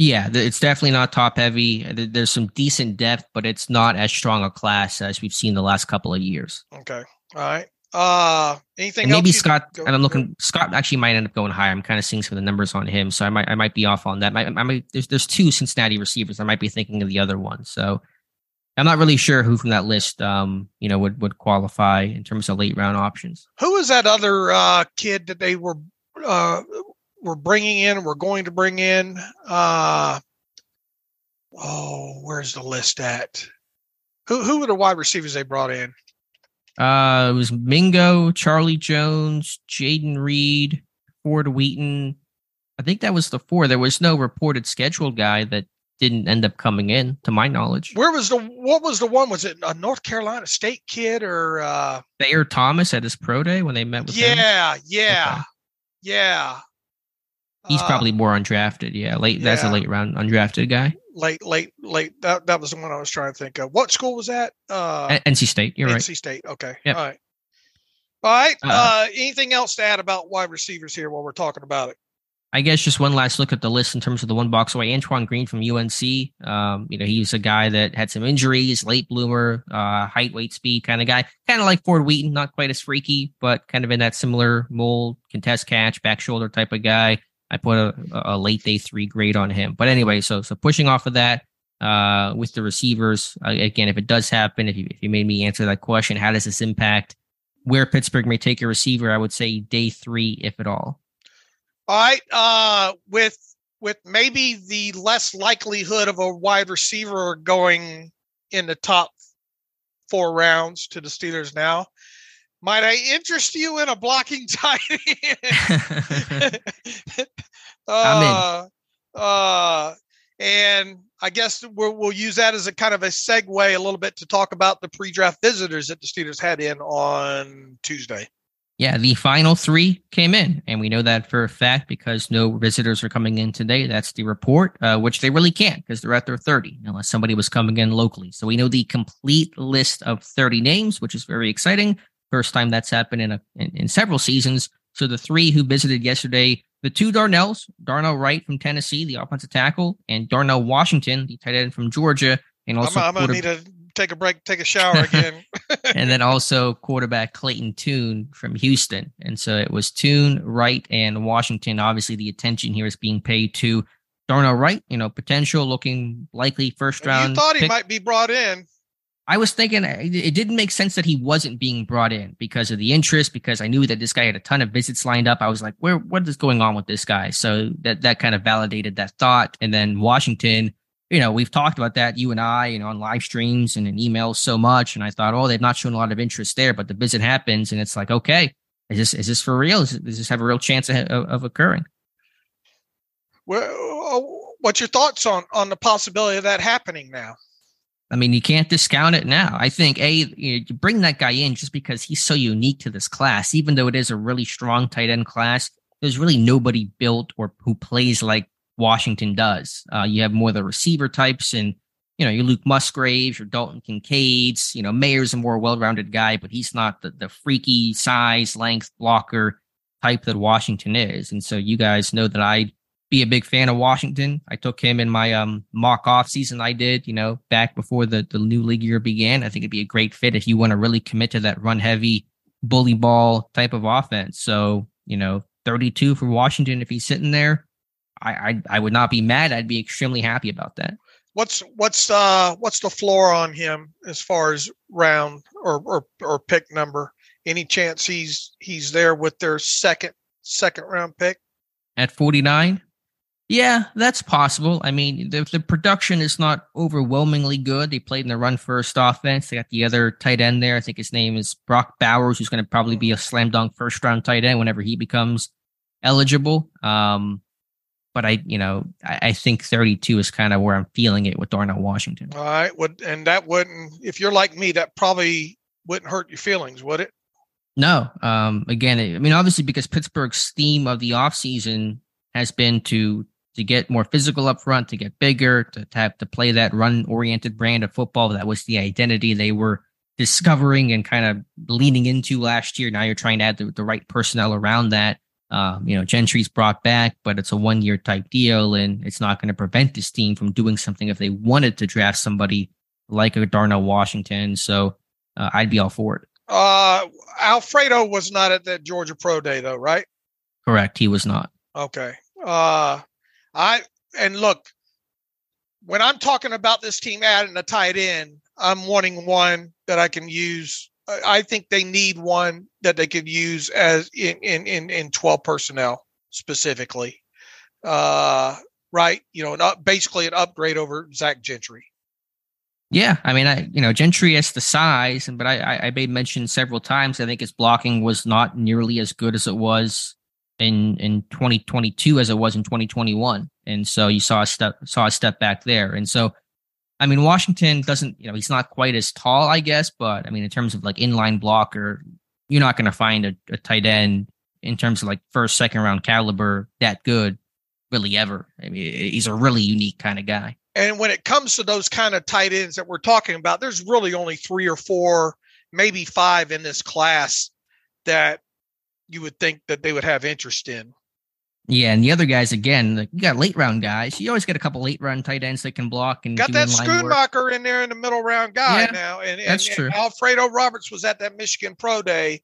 Yeah, it's definitely not top heavy. There's some decent depth, but it's not as strong a class as we've seen the last couple of years. Okay. All right. Uh, anything? And maybe Scott. Go, and I'm looking. Go. Scott actually might end up going higher. I'm kind of seeing some of the numbers on him, so I might I might be off on that. I, I might. There's there's two Cincinnati receivers. I might be thinking of the other one. So I'm not really sure who from that list, um, you know, would would qualify in terms of late round options. Who was that other uh, kid that they were uh, were bringing in? We're going to bring in. Uh, oh, where's the list at? Who who were the wide receivers they brought in? Uh, it was Mingo, Charlie Jones, Jayden Reed, Ford Wheaton. I think that was the four. There was no reported scheduled guy that didn't end up coming in, to my knowledge. Where was the what was the one? Was it a North Carolina State kid or uh Thayer Thomas at his pro day when they met with yeah, him? Yeah, yeah, okay. yeah. He's uh, probably more undrafted. Yeah, late. Yeah. That's a late round undrafted guy. Late, late, late. That that was the one I was trying to think of. What school was that? Uh, NC State. You're NC right. NC State. Okay. Yep. All right. All right. Uh, uh, anything else to add about wide receivers here while we're talking about it? I guess just one last look at the list in terms of the one box away. Antoine Green from UNC. Um, you know, he's a guy that had some injuries, late bloomer, uh, height, weight, speed kind of guy. Kind of like Ford Wheaton, not quite as freaky, but kind of in that similar mold, contest catch, back shoulder type of guy. I put a, a late day three grade on him. But anyway, so so pushing off of that uh, with the receivers uh, again, if it does happen, if you if you made me answer that question, how does this impact where Pittsburgh may take a receiver? I would say day three, if at all. All right, uh, with with maybe the less likelihood of a wide receiver going in the top four rounds to the Steelers now. Might I interest you in a blocking tight end? uh, uh, and I guess we'll, we'll use that as a kind of a segue a little bit to talk about the pre-draft visitors that the Steelers had in on Tuesday. Yeah, the final three came in, and we know that for a fact because no visitors are coming in today. That's the report, uh, which they really can't because they're at their 30, unless somebody was coming in locally. So we know the complete list of 30 names, which is very exciting. First time that's happened in, a, in, in several seasons. So the three who visited yesterday, the two Darnells, Darnell Wright from Tennessee, the offensive tackle, and Darnell Washington, the tight end from Georgia, and also I'm, I'm gonna need to take a break, take a shower again. and then also quarterback Clayton Tune from Houston. And so it was Tune, Wright, and Washington. Obviously, the attention here is being paid to Darnell Wright, you know, potential looking likely first round. You thought he pick. might be brought in. I was thinking eh, it didn't make sense that he wasn't being brought in because of the interest, because I knew that this guy had a ton of visits lined up. I was like, where, what is going on with this guy? So that, that kind of validated that thought. And then Washington, you know, we've talked about that, you and I, you know, on live streams and in emails so much. And I thought, oh, they've not shown a lot of interest there, but the visit happens and it's like, okay, is this, is this for real? Is, does this have a real chance of, of occurring? Well, uh, what's your thoughts on, on the possibility of that happening now? I mean, you can't discount it now. I think a you, know, bring that guy in just because he's so unique to this class, even though it is a really strong tight end class. There's really nobody built or who plays like Washington does. Uh, you have more the receiver types, and you know, your Luke Musgraves, your Dalton Kincaid's. You know, Mayer's a more well-rounded guy, but he's not the, the freaky size, length blocker type that Washington is. And so you guys know that I'd be a big fan of Washington. I took him in my um, mock off season I did, you know, back before the, the new league year began. I think it'd be a great fit if you want to really commit to that run heavy bully ball type of offense. So, you know, 32 for Washington if he's sitting there I, I I would not be mad. I'd be extremely happy about that. What's what's uh what's the floor on him as far as round or or, or pick number? Any chance he's he's there with their second second round pick at 49? Yeah, that's possible. I mean, the, the production is not overwhelmingly good. They played in the run first offense. They got the other tight end there. I think his name is Brock Bowers, who's going to probably be a slam dunk first round tight end whenever he becomes eligible. Um, but I, you know, I, I think 32 is kind of where I'm feeling it with Darnell Washington. All right, would and that wouldn't, if you're like me, that probably wouldn't hurt your feelings, would it? No. Um, again, I mean, obviously, because Pittsburgh's theme of the offseason has been to to get more physical up front, to get bigger, to, to have to play that run oriented brand of football. That was the identity they were discovering and kind of leaning into last year. Now you're trying to add the, the right personnel around that. Um, you know, Gentry's brought back, but it's a one year type deal, and it's not going to prevent this team from doing something if they wanted to draft somebody like a Darnell Washington. So uh, I'd be all for it. Uh, Alfredo was not at that Georgia Pro Day, though, right? Correct. He was not. Okay. Uh, I and look, when I'm talking about this team adding a tight end, I'm wanting one that I can use. I think they need one that they could use as in in in, in 12 personnel specifically. Uh, right? You know, an up, basically an upgrade over Zach Gentry. Yeah, I mean, I you know Gentry has the size, and but I, I I made mention several times. I think his blocking was not nearly as good as it was in in 2022 as it was in 2021, and so you saw a step saw a step back there. And so, I mean, Washington doesn't you know he's not quite as tall, I guess, but I mean, in terms of like inline blocker, you're not going to find a, a tight end in terms of like first second round caliber that good really ever. I mean, he's a really unique kind of guy. And when it comes to those kind of tight ends that we're talking about, there's really only three or four, maybe five in this class that you would think that they would have interest in. Yeah, and the other guys again, you got late round guys. You always get a couple late round tight ends that can block and got that Schoonmaker in there in the middle round guy yeah, now. And, and that's true. And Alfredo Roberts was at that Michigan Pro Day.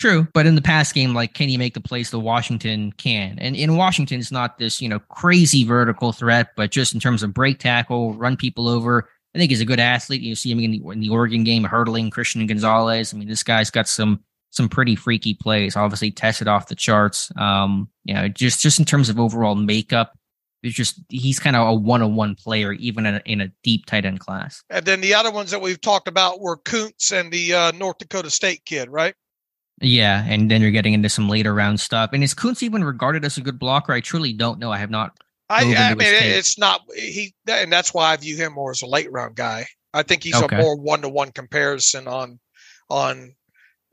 True, but in the past game, like, can you make the plays that Washington can? And in Washington, it's not this, you know, crazy vertical threat, but just in terms of break tackle, run people over. I think he's a good athlete. You see him in the, in the Oregon game, hurdling Christian Gonzalez. I mean, this guy's got some some pretty freaky plays. Obviously, tested off the charts. Um, you know, just just in terms of overall makeup, it's just he's kind of a one on one player, even in a, in a, deep tight end class. And then the other ones that we've talked about were Kuntz and the uh, North Dakota State kid, right? Yeah, and then you're getting into some later round stuff. And is Kuntz even regarded as a good blocker? I truly don't know. I have not. I, I mean, it's not he, and that's why I view him more as a late round guy. I think he's okay. a more one to one comparison on on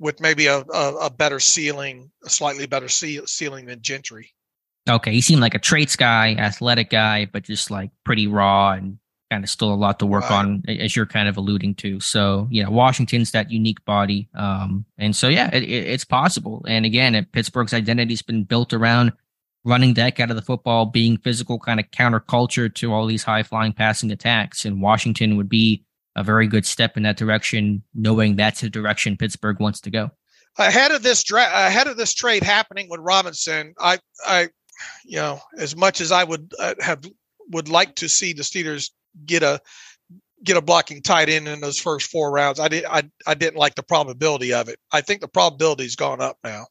with maybe a, a, a better ceiling, a slightly better ceiling than Gentry. Okay, he seemed like a traits guy, athletic guy, but just like pretty raw and kind of still a lot to work right. on, as you're kind of alluding to. So yeah, Washington's that unique body, um, and so yeah, it, it, it's possible. And again, Pittsburgh's identity's been built around running deck out of the football, being physical, kind of counterculture to all these high flying passing attacks. And Washington would be a very good step in that direction, knowing that's the direction Pittsburgh wants to go. Ahead of this dra- ahead of this trade happening with Robinson, I, I, you know, as much as I would uh, have would like to see the Steelers get a get a blocking tight end in those first four rounds, I did I I didn't like the probability of it. I think the probability's gone up now.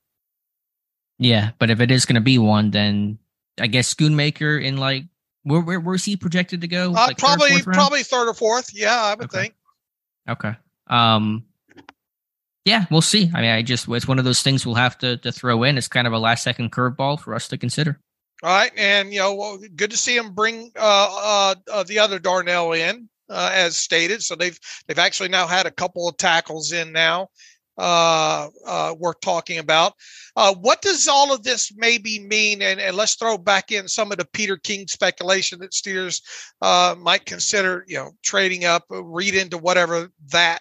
Yeah, but if it is going to be one, then I guess Schoonmaker in like where, where where's he projected to go? Uh, like probably third, probably third or fourth. Yeah, I would okay. think. Okay. Um. Yeah, we'll see. I mean, I just it's one of those things we'll have to to throw in. It's kind of a last second curveball for us to consider. All right, and you know, well, good to see him bring uh, uh, uh the other Darnell in uh, as stated. So they've they've actually now had a couple of tackles in now uh, uh, worth talking about. Uh, what does all of this maybe mean? And, and, let's throw back in some of the Peter King speculation that Steelers uh, might consider, you know, trading up, read into whatever that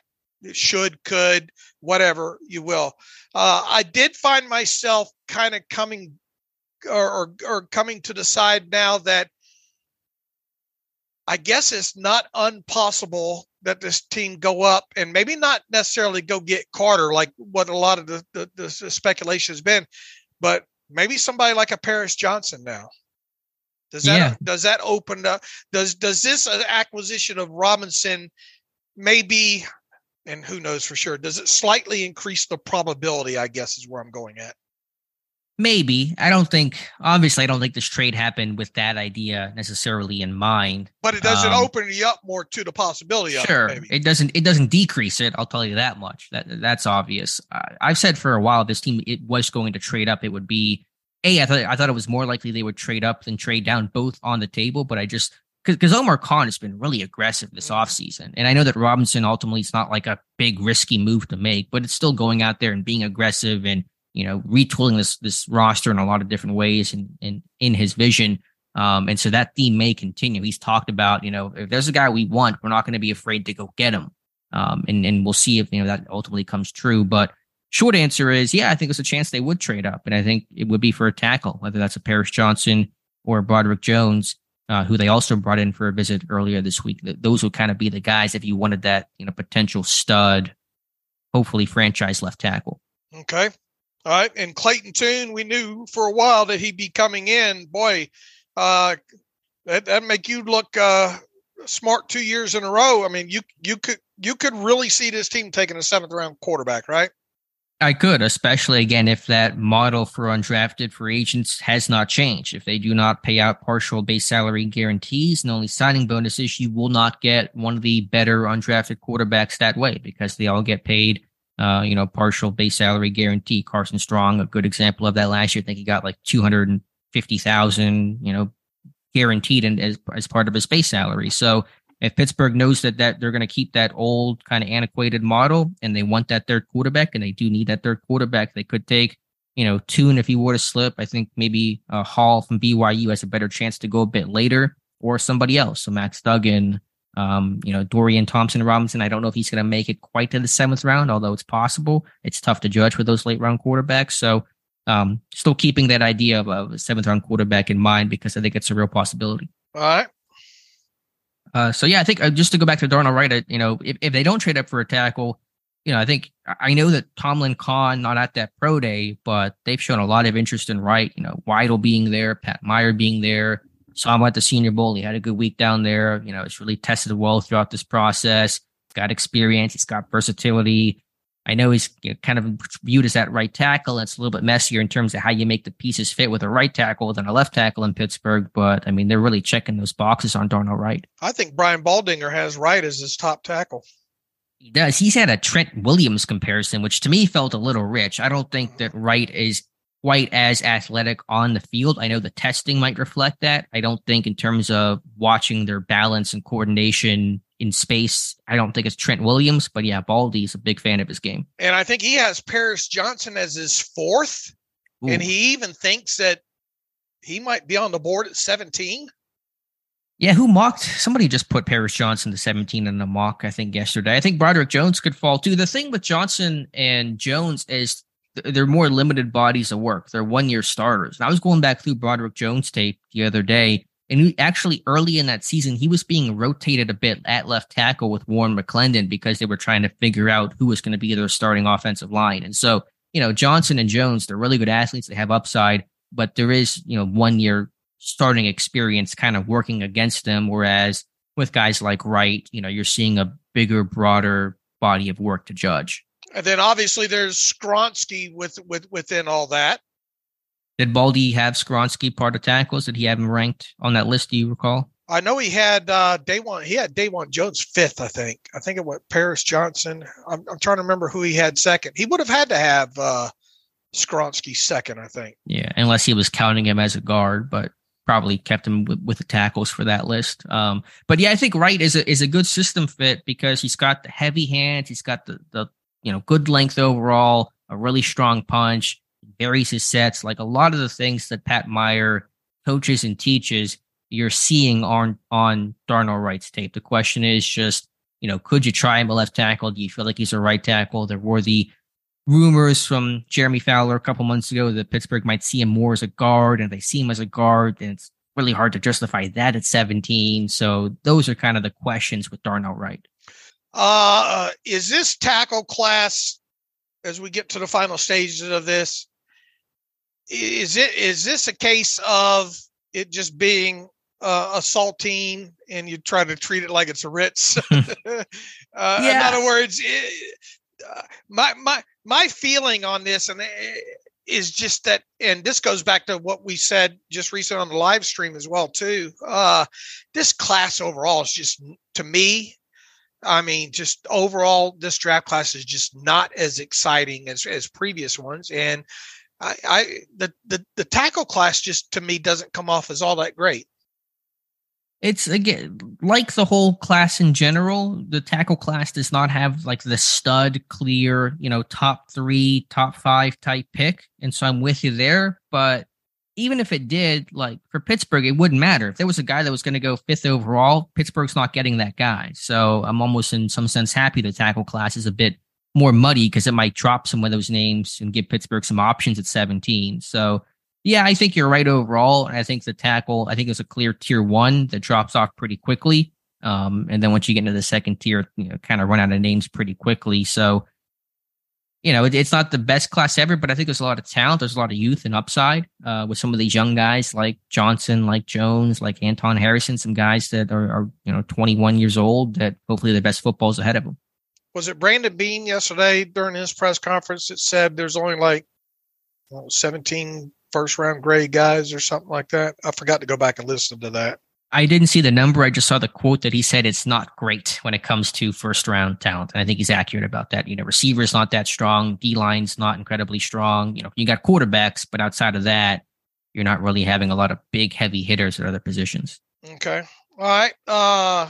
should, could, whatever you will. Uh, I did find myself kind of coming or, or, or coming to decide now that I guess it's not impossible that this team go up and maybe not necessarily go get Carter like what a lot of the, the, the speculation has been, but maybe somebody like a Paris Johnson now. Does that yeah. does that open up? Does does this uh, acquisition of Robinson maybe, and who knows for sure? Does it slightly increase the probability? I guess is where I'm going at. Maybe. I don't think, obviously, I don't think this trade happened with that idea necessarily in mind. But it doesn't um, open you up more to the possibility of sure, it. it doesn't, it doesn't decrease it. I'll tell you that much. That That's obvious. I've said for a while, this team, it was going to trade up. It would be, A, I thought, I thought it was more likely they would trade up than trade down, both on the table. But I just, because Omar Khan has been really aggressive this mm-hmm. offseason. And I know that Robinson ultimately it's not like a big risky move to make, but it's still going out there and being aggressive and you know, retooling this this roster in a lot of different ways and in, in his vision. Um, and so that theme may continue. He's talked about, you know, if there's a guy we want, we're not going to be afraid to go get him. Um, and and we'll see if you know that ultimately comes true. But short answer is, yeah, I think there's a chance they would trade up, and I think it would be for a tackle, whether that's a Paris Johnson or Broderick Jones, uh, who they also brought in for a visit earlier this week. Those would kind of be the guys if you wanted that, you know, potential stud, hopefully franchise left tackle. Okay. All right. And Clayton Tune, we knew for a while that he'd be coming in. Boy, uh, that that make you look uh, smart two years in a row. I mean, you you could you could really see this team taking a seventh round quarterback, right? I could, especially again if that model for undrafted free agents has not changed. If they do not pay out partial base salary guarantees and only signing bonuses, you will not get one of the better undrafted quarterbacks that way because they all get paid, uh, you know, partial base salary guarantee. Carson Strong, a good example of that last year. I think he got like two hundred and fifty thousand, you know, guaranteed and as as part of his base salary. So if Pittsburgh knows that that they're going to keep that old kind of antiquated model and they want that third quarterback and they do need that third quarterback, they could take you know Tune if he were to slip. I think maybe uh, Hall from BYU has a better chance to go a bit later or somebody else. So Max Duggan, um, you know Dorian Thompson Robinson. I don't know if he's going to make it quite to the seventh round, although it's possible. It's tough to judge with those late round quarterbacks. So um, still keeping that idea of a seventh round quarterback in mind because I think it's a real possibility. All right. Uh, so yeah, I think uh, just to go back to Darnell Wright, uh, you know, if, if they don't trade up for a tackle, you know, I think I know that Tomlin Khan not at that pro day, but they've shown a lot of interest in Wright. You know, Weidl being there, Pat Meyer being there, saw him at the Senior Bowl. He had a good week down there. You know, it's really tested well throughout this process. He's got experience. He's got versatility. I know he's kind of viewed as that right tackle. And it's a little bit messier in terms of how you make the pieces fit with a right tackle than a left tackle in Pittsburgh. But I mean, they're really checking those boxes on Darnell Wright. I think Brian Baldinger has Wright as his top tackle. He does. He's had a Trent Williams comparison, which to me felt a little rich. I don't think that mm-hmm. Wright is quite as athletic on the field. I know the testing might reflect that. I don't think in terms of watching their balance and coordination in space. I don't think it's Trent Williams, but yeah, Baldy's a big fan of his game. And I think he has Paris Johnson as his fourth. Ooh. And he even thinks that he might be on the board at 17. Yeah, who mocked? Somebody just put Paris Johnson to 17 in the mock, I think, yesterday. I think Broderick Jones could fall too. The thing with Johnson and Jones is they're more limited bodies of work. They're one year starters. And I was going back through Broderick Jones tape the other day and he, actually, early in that season, he was being rotated a bit at left tackle with Warren McClendon because they were trying to figure out who was going to be their starting offensive line. And so, you know, Johnson and Jones, they're really good athletes. They have upside, but there is, you know, one year starting experience kind of working against them. Whereas with guys like Wright, you know, you're seeing a bigger, broader body of work to judge. And then obviously there's Skoronski with with within all that. Did Baldy have Skoronski part of tackles? Did he have him ranked on that list? Do you recall? I know he had uh, Dawand. He had Dawand Jones fifth, I think. I think it was Paris Johnson. I'm, I'm trying to remember who he had second. He would have had to have uh, Skoronski second, I think. Yeah, unless he was counting him as a guard, but probably kept him with, with the tackles for that list. Um, but yeah, I think Wright is a is a good system fit because he's got the heavy hands, he's got the the you know good length overall, a really strong punch varies his sets. Like a lot of the things that Pat Meyer coaches and teaches, you're seeing on on Darnell Wright's tape. The question is just, you know, could you try him a left tackle? Do you feel like he's a right tackle? There were the rumors from Jeremy Fowler a couple months ago that Pittsburgh might see him more as a guard, and they see him as a guard, and it's really hard to justify that at 17. So those are kind of the questions with Darnell Wright. Uh, is this tackle class as we get to the final stages of this? is it is this a case of it just being uh, a saltine and you try to treat it like it's a Ritz? uh, yeah. In other words, it, uh, my my my feeling on this and is just that, and this goes back to what we said just recently on the live stream as well too. Uh, this class overall is just to me. I mean, just overall, this draft class is just not as exciting as, as previous ones. And I, I the, the the tackle class just to me doesn't come off as all that great. It's again like the whole class in general. The tackle class does not have like the stud clear, you know, top three, top five type pick. And so I'm with you there. But even if it did, like for Pittsburgh, it wouldn't matter. If there was a guy that was going to go fifth overall, Pittsburgh's not getting that guy. So I'm almost in some sense happy the tackle class is a bit more muddy because it might drop some of those names and give Pittsburgh some options at 17. So yeah, I think you're right overall. I think the tackle, I think it's a clear tier one that drops off pretty quickly. Um, and then once you get into the second tier, you know, kind of run out of names pretty quickly. So, you know, it, it's not the best class ever, but I think there's a lot of talent. There's a lot of youth and upside uh, with some of these young guys like Johnson, like Jones, like Anton Harrison, some guys that are, are you know, 21 years old that hopefully the best football's ahead of them. Was it Brandon Beane yesterday during his press conference that said there's only like well, 17 first round grade guys or something like that. I forgot to go back and listen to that. I didn't see the number. I just saw the quote that he said it's not great when it comes to first round talent. And I think he's accurate about that. You know, receivers not that strong, D line's not incredibly strong. You know, you got quarterbacks, but outside of that, you're not really having a lot of big heavy hitters at other positions. Okay. All right. Uh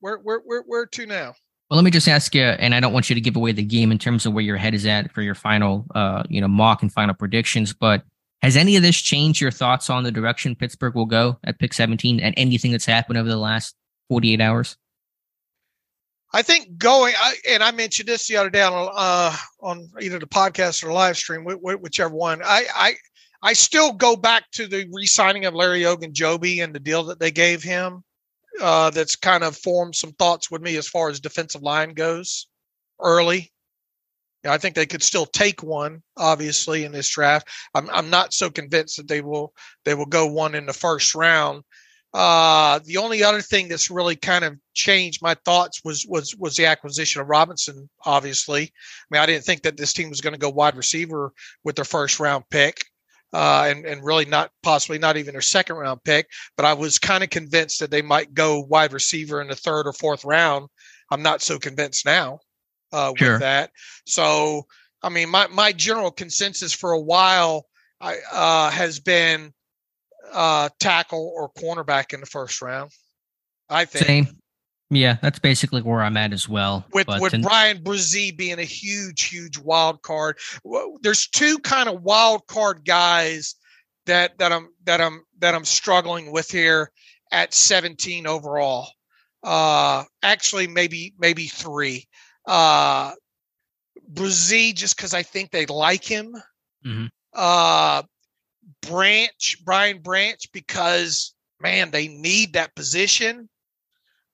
where where where where to now? Well, let me just ask you, and I don't want you to give away the game in terms of where your head is at for your final, uh, you know, mock and final predictions. But has any of this changed your thoughts on the direction Pittsburgh will go at pick 17 and anything that's happened over the last 48 hours? I think going, I, and I mentioned this the other day on, uh, on either the podcast or live stream, whichever one. I, I, I still go back to the re-signing of Larry Ogunjobi and the deal that they gave him. Uh, that's kind of formed some thoughts with me as far as defensive line goes early. I think they could still take one, obviously, in this draft. I'm I'm not so convinced that they will they will go one in the first round. Uh, the only other thing that's really kind of changed my thoughts was was was the acquisition of Robinson. Obviously, I mean, I didn't think that this team was going to go wide receiver with their first round pick, uh, and and really not possibly not even their second round pick. But I was kind of convinced that they might go wide receiver in the third or fourth round. I'm not so convinced now uh, sure. with that. So, I mean, my, my general consensus for a while I, uh, has been uh, tackle or cornerback in the first round. I think. Same. Yeah, that's basically where I'm at as well. With but with Bryan Bresee being a huge, huge wild card. There's two kind of wild card guys that that I'm that I'm that I'm struggling with here at 17 overall. Uh actually maybe maybe three uh, Bresee just because I think they like him. Mm-hmm. Uh, Branch, Brian Branch, because man, they need that position.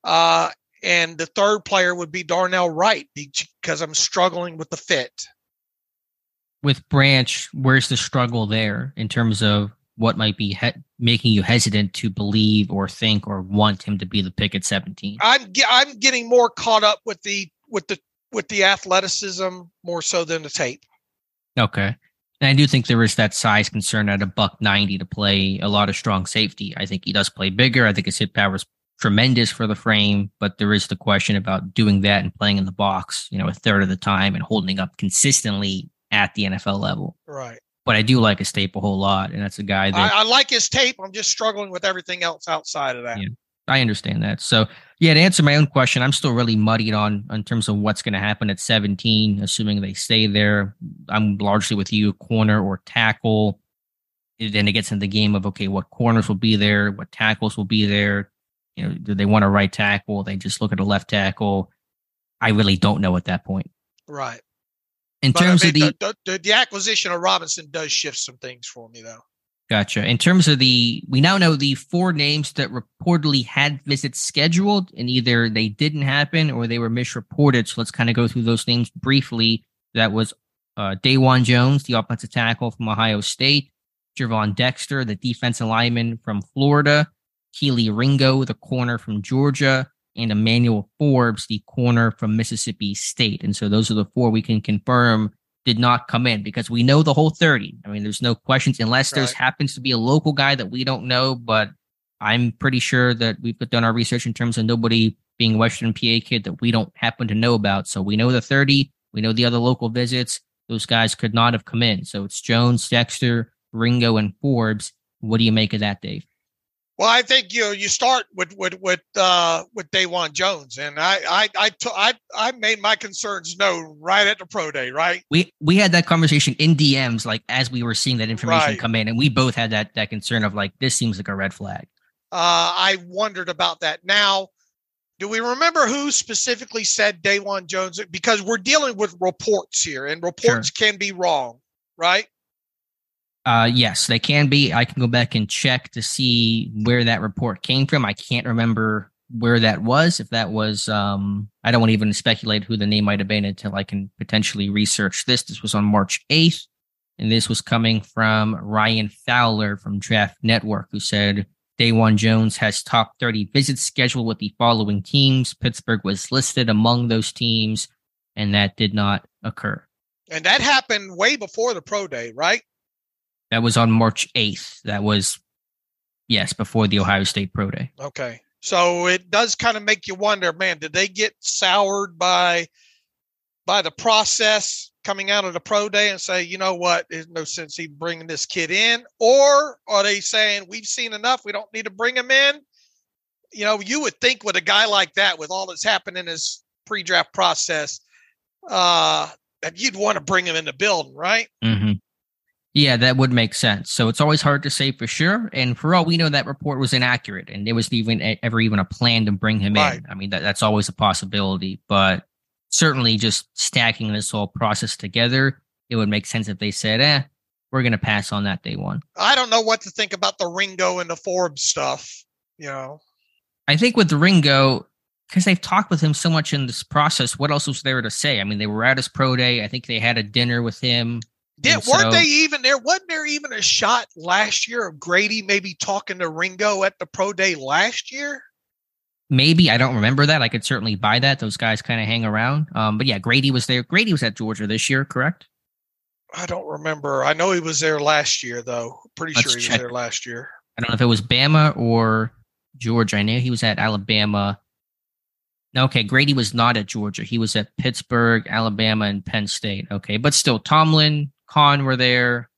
Uh, and the third player would be Darnell Wright because I'm struggling with the fit. With Branch, where's the struggle there in terms of what might be he- making you hesitant to believe or think or want him to be the pick at 17? I'm ge- I'm getting more caught up with the with the with the athleticism more so than the tape. Okay. And I do think there is that size concern at a buck 90 to play a lot of strong safety. I think he does play bigger. I think his hit power is tremendous for the frame, but there is the question about doing that and playing in the box, you know, a third of the time and holding up consistently at the NFL level. Right. But I do like his tape a whole lot. And that's a guy that I, I like his tape. I'm just struggling with everything else outside of that. Yeah. I understand that. So yeah, to answer my own question, I'm still really muddied on in terms of what's going to happen at 17, assuming they stay there. I'm largely with you, corner or tackle. Then it gets into the game of okay, what corners will be there, what tackles will be there. You know, do they want a right tackle? They just look at a left tackle. I really don't know at that point. Right. In but terms I mean, of the, the, the the acquisition of Robinson does shift some things for me, though. Gotcha. In terms of the, we now know the four names that reportedly had visits scheduled, and either they didn't happen or they were misreported. So let's kind of go through those names briefly. That was uh, Dawand Jones, the offensive tackle from Ohio State, Gervon Dexter, the defensive lineman from Florida, Kelee Ringo, the corner from Georgia, and Emmanuel Forbes, the corner from Mississippi State. And so those are the four we can confirm did not come in because we know the whole 30. I mean, there's no questions unless right. there's happens to be a local guy that we don't know, but I'm pretty sure that we've done our research in terms of nobody being Western PA kid that we don't happen to know about. So we know the 30, we know the other local visits. Those guys could not have come in. So it's Jones, Dexter, Ringo, and Forbes. What do you make of that, Dave? Well, I think you know, you start with with with uh, with Dawand Jones, and I I I, t- I I made my concerns known right at the pro day, right? We we had that conversation in DMs, like as we were seeing that information Right. come in, and we both had that that concern of like this seems like a red flag. Uh, I wondered about that. Now, do we remember who specifically said Dawand Jones? Because we're dealing with reports here, and reports can be wrong, right? Uh, yes, they can be. I can go back and check to see where that report came from. I can't remember where that was. If that was, um, I don't want to even speculate who the name might have been until I can potentially research this. This was on March 8th, and this was coming from Ryan Fowler from Draft Network, who said Dawand Jones has top 30 visits scheduled with the following teams. Pittsburgh was listed among those teams, and that did not occur. And that happened way before the pro day, right? That was on March 8th. That was, yes, before the Ohio State Pro Day. Okay. So it does kind of make you wonder, man, did they get soured by by the process coming out of the pro day and say, you know what, there's no sense even bringing this kid in? Or are they saying we've seen enough, we don't need to bring him in? You know, you would think with a guy like that, with all that's happened in his pre-draft process, uh, that you'd want to bring him in the building, right? Mm-hmm. Yeah, that would make sense. So it's always hard to say for sure. And for all we know, that report was inaccurate, and there wasn't even ever even a plan to bring him Right. in. I mean, that, that's always a possibility, but certainly just stacking this whole process together, it would make sense if they said, "Eh, we're going to pass on that day one." I don't know what to think about the Ringo and the Forbes stuff. You know, I think with the Ringo, because they've talked with him so much in this process, what else was there to say? I mean, they were at his pro day. I think they had a dinner with him. Did, And weren't so- they even there? Wasn't there even a shot last year of Grady maybe talking to Ringo at the pro day last year? Maybe I don't remember that. I could certainly buy that. Those guys kind of hang around. Um, but yeah, Grady was there. Grady was at Georgia this year, correct? I don't remember. I know he was there last year, though. Pretty Let's sure he check. was there last year. I don't know if it was Bama or Georgia. I know he was at Alabama. No, okay, Grady was not at Georgia. He was at Pittsburgh, Alabama, and Penn State. Okay, but still, Tomlin, Khan were there.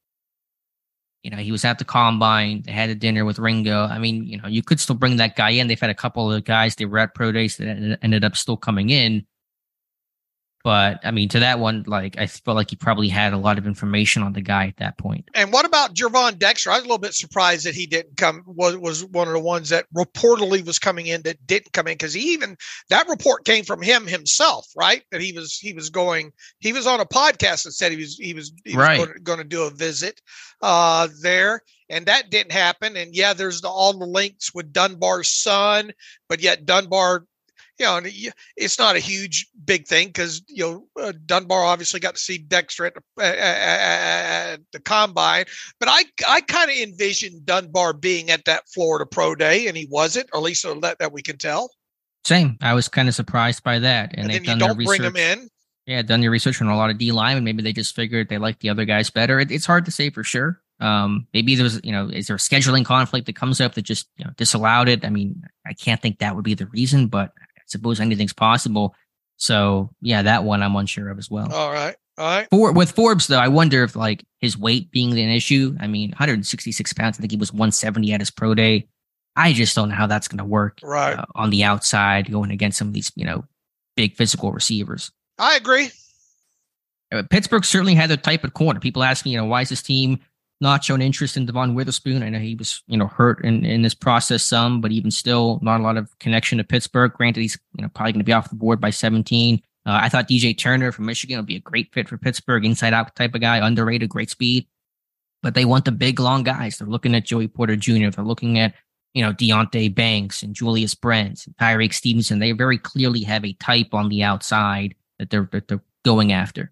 You know, he was at the combine. They had a dinner with Ringo. I mean, you know, you could still bring that guy in. They've had a couple of guys they were at pro days that ended up still coming in. But I mean, to that one, like I felt like he probably had a lot of information on the guy at that point. And what about Gervon Dexter? I was a little bit surprised that he didn't come. Was was one of the ones that reportedly was coming in that didn't come in because he even that report came from him himself, right? That he was he was going. He was on a podcast that said he was he was, he was Right. going, to do a visit uh, there, and that didn't happen. And yeah, there's the, all the links with Dunbar's son, but yet Dunbar. You know, it's not a huge big thing because you know uh, Dunbar obviously got to see Dexter at the, uh, uh, at the combine, but I I kind of envisioned Dunbar being at that Florida Pro Day, and he wasn't, or at least so that, that we can tell. Same. I was kind of surprised by that. And, And, they've done their don't bring research. him in. Yeah, done your research on a lot of D line, and maybe they just figured they like the other guys better. It, it's hard to say for sure. Um, maybe there's, you know, is there a scheduling conflict that comes up that just you know, disallowed it? I mean, I can't think that would be the reason, but suppose anything's possible. So yeah, that one I'm unsure of as well. All right, all right. For with Forbes though, I wonder if like his weight being an issue. I mean, 166 pounds. I think he was 170 at his pro day. I just don't know how that's going to work Right. uh, on the outside going against some of these, you know, big physical receivers. I agree. Uh, Pittsburgh certainly had their type of corner. People ask me, you know, why is this team not shown interest in Devon Witherspoon? I know he was, you know, hurt in, in this process some, but even still, not a lot of connection to Pittsburgh. Granted, he's, you know, probably going to be off the board by 17. Uh, I thought DJ Turner from Michigan would be a great fit for Pittsburgh, inside out type of guy, underrated, great speed. But they want the big, long guys. They're looking at Joey Porter Jr. They're looking at, you know, Deonte Banks and Julius Brents and Tyrique Stevenson. They very clearly have a type on the outside that they're, that they're going after.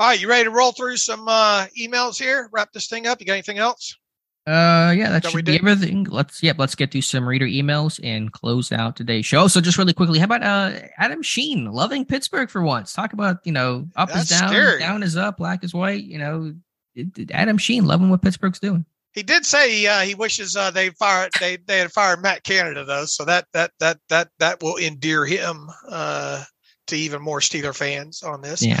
All right, you ready to roll through some uh, emails here? Wrap this thing up. You got anything else? Uh, yeah, that That should be did? everything. Let's yep, let's get to some reader emails and close out today's show. So just really quickly, how about uh Adam Schein loving Pittsburgh for once? Talk about you know up is down, scary. down is up, black is white. You know, Adam Schein loving what Pittsburgh's doing. He did say uh, he wishes uh, they fired they they had fired Matt Canada though, so that that that that that will endear him uh, to even more Steeler fans on this. Yeah.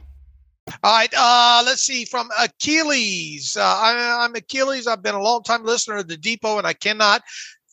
All right, uh, let's see from Achilles. Uh, I, I'm Achilles. I've been a long time listener of the Depot, and I cannot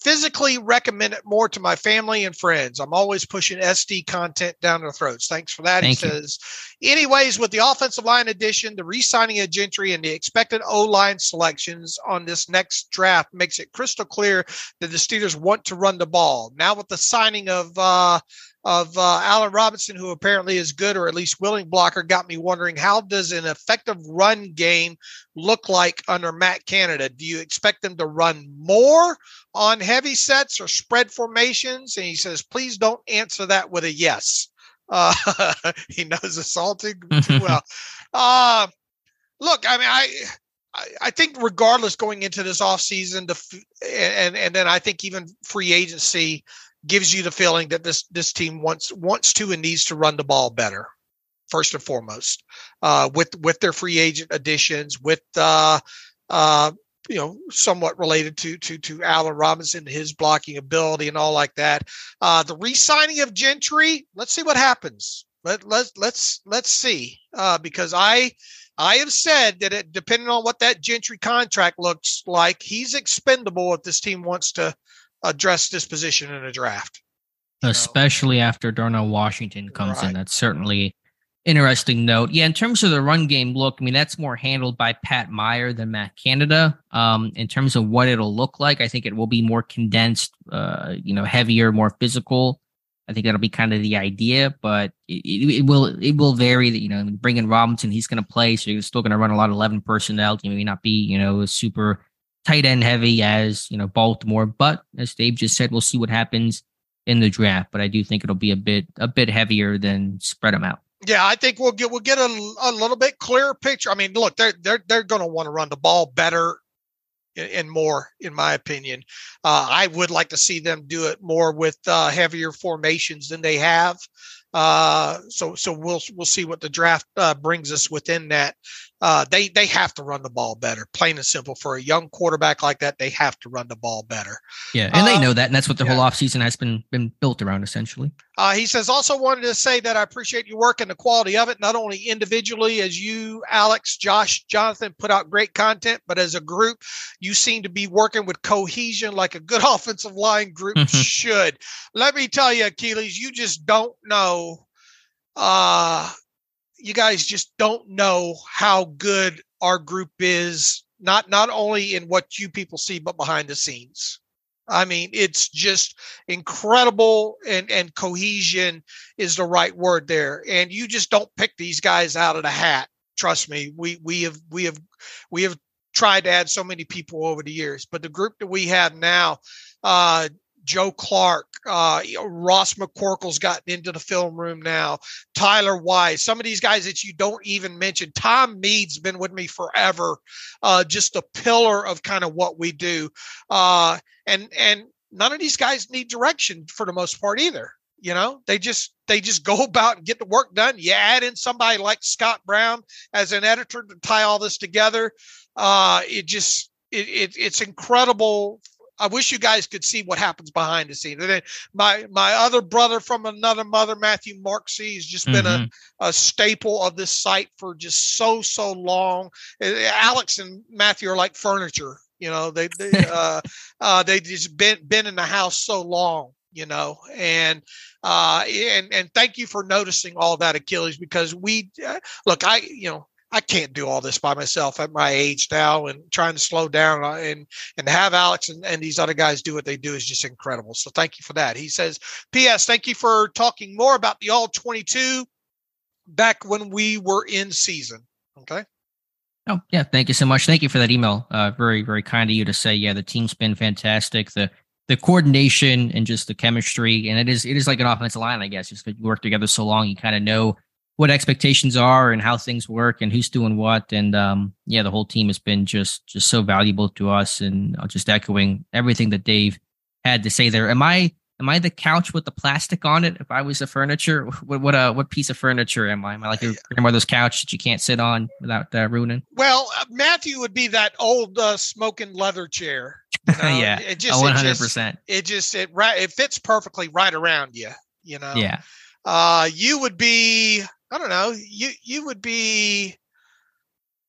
physically recommend it more to my family and friends. I'm always pushing SD content down their throats. Thanks for that. Thank he you. says, anyways, with the offensive line addition, the re-signing of Gentry, and the expected O-line selections on this next draft makes it crystal clear that the Steelers want to run the ball. Now with the signing of uh, of uh, Allen Robinson, who apparently is good or at least willing blocker, got me wondering how does an effective run game look like under Matt Canada? Do you expect them to run more on heavy sets or spread formations? And he says, please don't answer that with a yes. Uh, he knows assaulting too well. Uh, look, I mean, I. I- think regardless going into this offseason, the and and then I think even free agency gives you the feeling that this this team wants wants to and needs to run the ball better first and foremost uh, with with their free agent additions with uh, uh, you know somewhat related to to to Allen Robinson his blocking ability and all like that. Uh, the re-signing of Gentry let's see what happens. Let let's let's let's see uh, because I I have said that it depending on what that Gentry contract looks like he's expendable if this team wants to address this position in a draft. you know? especially after Darnell Washington comes Right. in. That's certainly interesting note. Yeah, in terms of the run game look, I mean that's more handled by Pat Meyer than Matt Canada. Um, in terms of what it'll look like, I think it will be more condensed, uh, you know, heavier, more physical. I think that'll be kind of the idea, but it, it, it will it will vary. That you know, bring in Robinson, he's going to play, so you're still going to run a lot of eleven personnel. You may not be, you know, super tight end heavy as you know Baltimore, but as Dave just said, we'll see what happens in the draft. But I do think it'll be a bit a bit heavier than spread them out. Yeah, I think we'll get we'll get a, a little bit clearer picture. I mean, look, they're they're they're going to want to run the ball better and- more, in my opinion. Uh, I would like to see them do it more with uh, heavier formations than they have. Uh, so so we'll we'll see what the draft uh, brings us within that. Uh, they they have to run the ball better, plain and simple. For a young quarterback like that, they have to run the ball better. Yeah, and they Uh, know that, and that's what the yeah. whole offseason has been been built around essentially. Uh, he says, also wanted to say that I appreciate your work and the quality of it, not only individually as you, Alex, Josh, Jonathan put out great content, but as a group, you seem to be working with cohesion like a good offensive line group should. Let me tell you, Achilles, you just don't know. Uh, you guys just don't know how good our group is, not not only in what you people see, but behind the scenes. I mean, it's just incredible and, and cohesion is the right word there. And you just don't pick these guys out of the hat. Trust me, we we have we have we have tried to add so many people over the years, but the group that we have now, uh, Joe Clark, uh, you know, Ross McCorkle's gotten into the film room now. Tyler Wise, some of these guys that you don't even mention. Tom Mead's been with me forever, uh, just a pillar of kind of what we do. Uh, and and none of these guys need direction for the most part either. You know, they just they just go about and get the work done. You add in somebody like Scott Brown as an editor to tie all this together. Uh, it just it, it it's incredible. I wish you guys could see what happens behind the scenes. And then my my other brother from another mother, Matthew Marczi, has just been a, a staple of this site for just so so long. Uh, Alex and Matthew are like furniture. You know, they they uh, uh, they just been been in the house so long. You know, and uh, and and thank you for noticing all that, Achilles, because we uh, look. I you know I can't do all this by myself at my age now, and trying to slow down uh, and and have Alex and, and these other guys do what they do is just incredible. So thank you for that. He says, P.S. Thank you for talking more about the all twenty two back when we were in season. Okay. Oh yeah, thank you so much. Thank you for that email. Uh, very very kind of you to say. Yeah, the team's been fantastic. The the coordination and just the chemistry, and it is it is like an offensive line, I guess. Just 'cause you work together so long, you kind of know what expectations are and how things work and who's doing what. And um, yeah, the whole team has been just just so valuable to us. And uh, just echoing everything that Dave had to say there. Am I am I the couch with the plastic on it? If I was the furniture, what what uh, what piece of furniture am I? Am I like your grandmother's couch that you can't sit on without uh, ruining? Well, uh, Matthew would be that old uh, smoking leather chair. You know? yeah, it just one it hundred just- percent. It just it right it fits perfectly right around you. You know. Yeah, Uh, you would be I don't know you you would be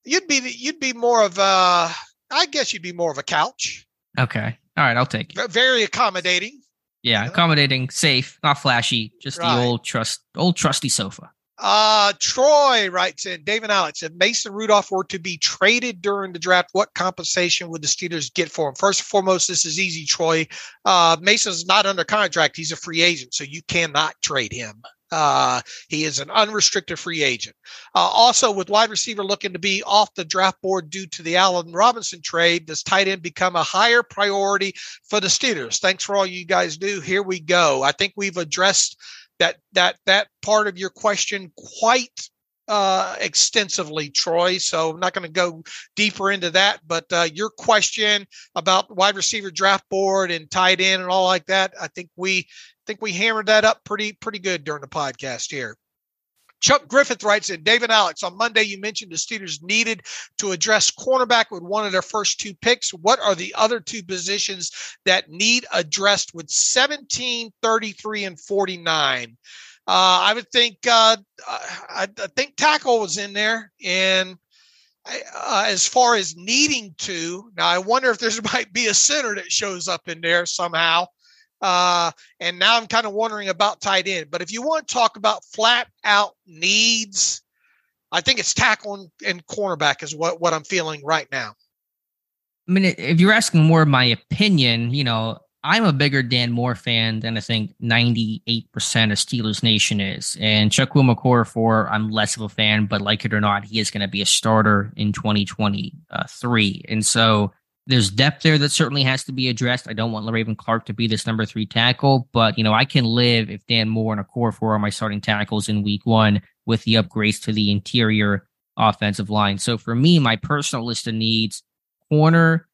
you'd be you'd be more of a I guess you'd be more of a couch. okay, all right, I'll take it. Very accommodating. Yeah, accommodating, safe, not flashy, just Right. the old trust, old trusty sofa. Uh, Troy writes in David Alex, if Mason Rudolph were to be traded during the draft, what compensation would the Steelers get for him? First and foremost, this is easy, Troy. Uh, Mason's not under contract. He's a free agent, so you cannot trade him. Uh, he is an unrestricted free agent. Uh, also, with wide receiver looking to be off the draft board due to the Allen Robinson trade, does tight end become a higher priority for the Steelers? Thanks for all you guys do. Here we go. I think we've addressed that that that part of your question quite uh, extensively, Troy. So I'm not going to go deeper into that. But uh, your question about wide receiver draft board and tight end and all like that, I think we think we hammered that up pretty pretty good during the podcast here. Chuck Griffith writes in David Alex on Monday. You mentioned the Steelers needed to address cornerback with one of their first two picks. What are the other two positions that need addressed with 17, 33, and 49? Uh, I would think uh, I, I think tackle was in there, and I- uh, as far as needing to, now I wonder if there's might be a center that shows up in there somehow. Uh, and now I'm kind of wondering about tight end. But if you want to talk about flat out needs, I think it's tackle and, and cornerback is what what I'm feeling right now. I mean, if you're asking more of my opinion, you know, I'm a bigger Dan Moore fan than I think 98% of Steelers Nation is. And Chuck Wilmacor, I'm less of a fan, but like it or not, he is going to be a starter in 2023. And so there's depth there that certainly has to be addressed. I don't want Raven Clark to be this number three tackle, but, you know, I can live if Dan Moore and Okorafor are my starting tackles in week one with the upgrades to the interior offensive line. So for me, my personal list of needs, corner,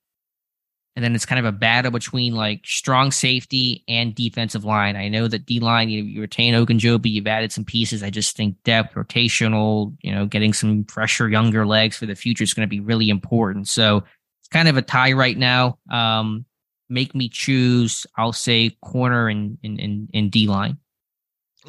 and then it's kind of a battle between like strong safety and defensive line. I know that D line, you, you retain Ogunjobi, you've added some pieces. I just think depth, rotational, you know, getting some fresher, younger legs for the future is going to be really important. So it's kind of a tie right now. Um, make me choose. I'll say corner and and and, and D line.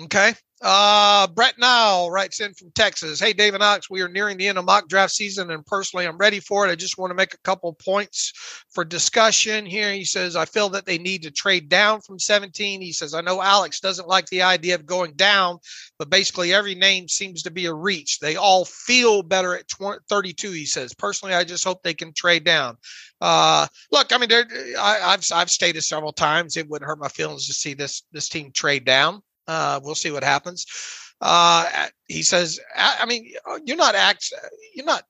Okay. Uh, Brett Nile writes in from Texas. Hey, David Knox, we are nearing the end of mock draft season, and personally, I'm ready for it. I just want to make a couple points for discussion here. He says, I feel that they need to trade down from 17. He says, I know Alex doesn't like the idea of going down, but basically every name seems to be a reach. They all feel better at 20, 32, he says. Personally, I just hope they can trade down. Uh, look, I mean, I, I've I've stated several times it wouldn't hurt my feelings to see this this team trade down. Uh, we'll see what happens. Uh, he says, I, I mean, you're not act, you're not.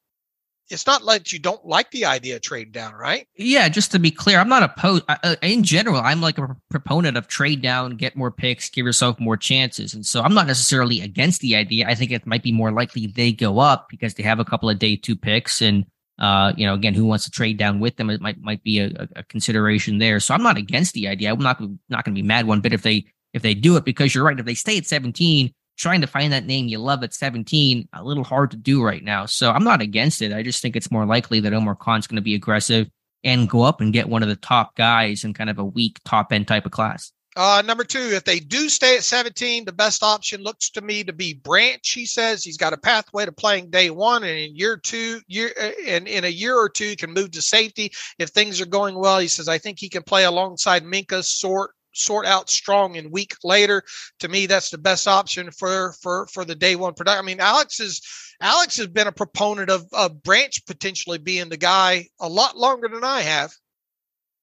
It's not like you don't like the idea of trading down, right? Yeah, just to be clear, I'm not opposed. Uh, in general, I'm like a proponent of trade down, get more picks, give yourself more chances, and so I'm not necessarily against the idea. I think it might be more likely they go up because they have a couple of day two picks, and uh, you know, again, who wants to trade down with them? It might might be a, a consideration there. So I'm not against the idea. I'm not not going to be mad one bit if they if they do it because you're right. If they stay at 17, trying to find that name you love at 17, a little hard to do right now. So I'm not against it. I just think it's more likely that Omar Khan's going to be aggressive and go up and get one of the top guys in kind of a weak top end type of class. Uh, number two, if they do stay at 17, the best option looks to me to be Branch. He says he's got a pathway to playing day one, and in year two, year and in a year or two, can move to safety if things are going well. He says I think he can play alongside Minkah, sort sort out strong and weak later. To me, that's the best option for for for the day one production. I mean, Alex is Alex has been a proponent of, of Branch potentially being the guy a lot longer than I have.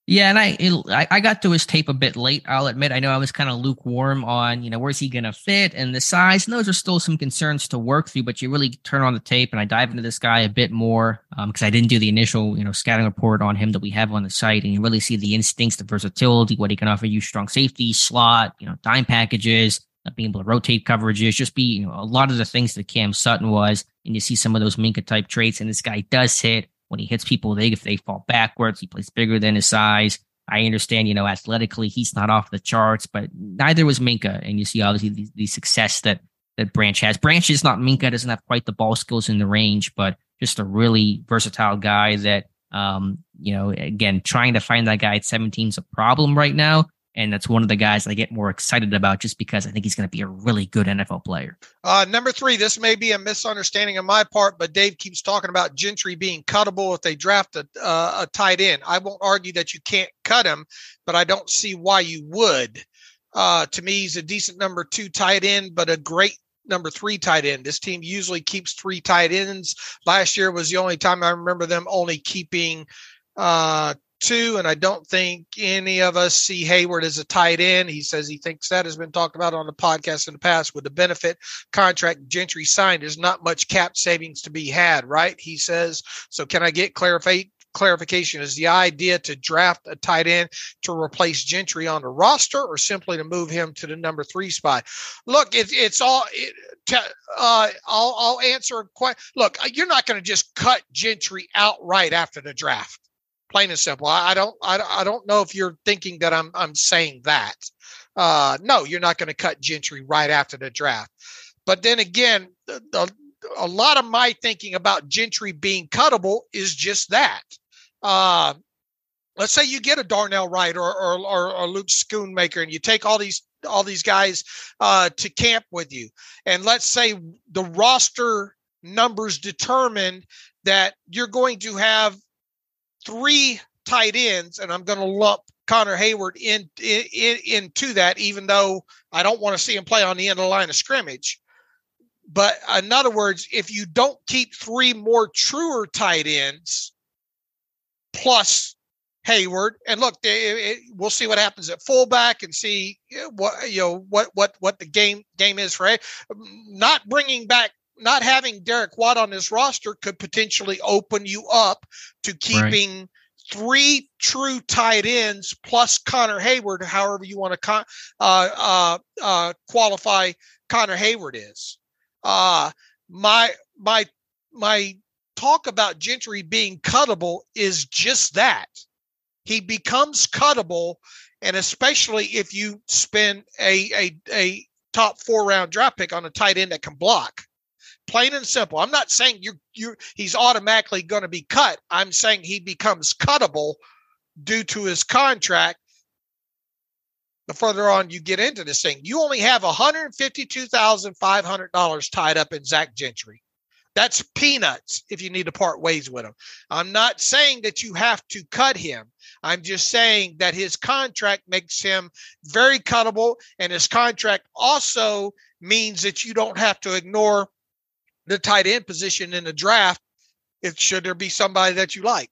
Yeah, and I, it, I got to his tape a bit late. I'll admit. I know I was kind of lukewarm on you know where's he gonna fit and the size. And those are still some concerns to work through. But you really turn on the tape and I dive into this guy a bit more because um, I didn't do the initial you know scouting report on him that we have on the site, and you really see the instincts, the versatility, what he can offer you: strong safety, slot, you know, dime packages, being able to rotate coverages, just be you know a lot of the things that Cam Sutton was, and you see some of those Minkah type traits, and this guy does hit when he hits people, they if they fall backwards, he plays bigger than his size. I understand, you know, athletically he's not off the charts, but neither was Minkah. And you see obviously the, the success that that Branch has. Branch is not Minkah, doesn't have quite the ball skills in the range, but just a really versatile guy that um, you know, again, trying to find that guy at 17 is a problem right now. And that's one of the guys I get more excited about just because I think he's going to be a really good NFL player. Uh, number three, this may be a misunderstanding on my part, but Dave keeps talking about Gentry being cuttable if they draft a, uh, a tight end. I won't argue that you can't cut him, but I don't see why you would. Uh, to me, he's a decent number two tight end, but a great number three tight end. This team usually keeps three tight ends. Last year was the only time I remember them only keeping uh, and I don't think any of us see Heyward as a tight end. He says he thinks that has been talked about on the podcast in the past with the benefit contract Gentry signed. There's not much cap savings to be had, right? He says. So can I get clarify, clarification is the idea to draft a tight end to replace Gentry on the roster or simply to move him to the number three spot? Look, it, it's all. It, uh, I'll, I'll answer. Look, you're not going to just cut Gentry outright after the draft. Plain and simple. I, don't. I, I don't know if you're thinking that I'm. I'm saying that. Uh, no, you're not going to cut Gentry right after the draft. But then again, the, the, a lot of my thinking about Gentry being cuttable is just that uh, let's say you get a Darnell Wright or or, or, or Luke Schoonmaker, and you take all these all these guys uh, to camp with you, and let's say the roster numbers determine that you're going to have three tight ends, and I'm going to lump Connor Heyward in, in, in, into that, even though I don't want to see him play on the end of the line of scrimmage. But in other words, if you don't keep three more truer tight ends, plus Heyward, And look, it, it, we'll see what happens at fullback and see what you know what what what the game game is for. Not bringing back, not having Derek Watt on his roster could potentially open you up to keeping. Right. Three true tight ends plus Connor Heyward, however you want to con- uh, uh, uh, qualify Connor Heyward is. Uh, my my my talk about Gentry being cuttable is just that. He becomes cuttable, and especially if you spend a, a, a top four round draft pick on a tight end that can block. Plain and simple. I'm not saying you you he's automatically going to be cut. I'm saying he becomes cuttable due to his contract. The further on you get into this thing, you only have $152,500 tied up in Zach Gentry. That's peanuts if you need to part ways with him. I'm not saying that you have to cut him. I'm just saying that his contract makes him very cuttable, and his contract also means that you don't have to ignore the tight end position in the draft if should there be somebody that you like.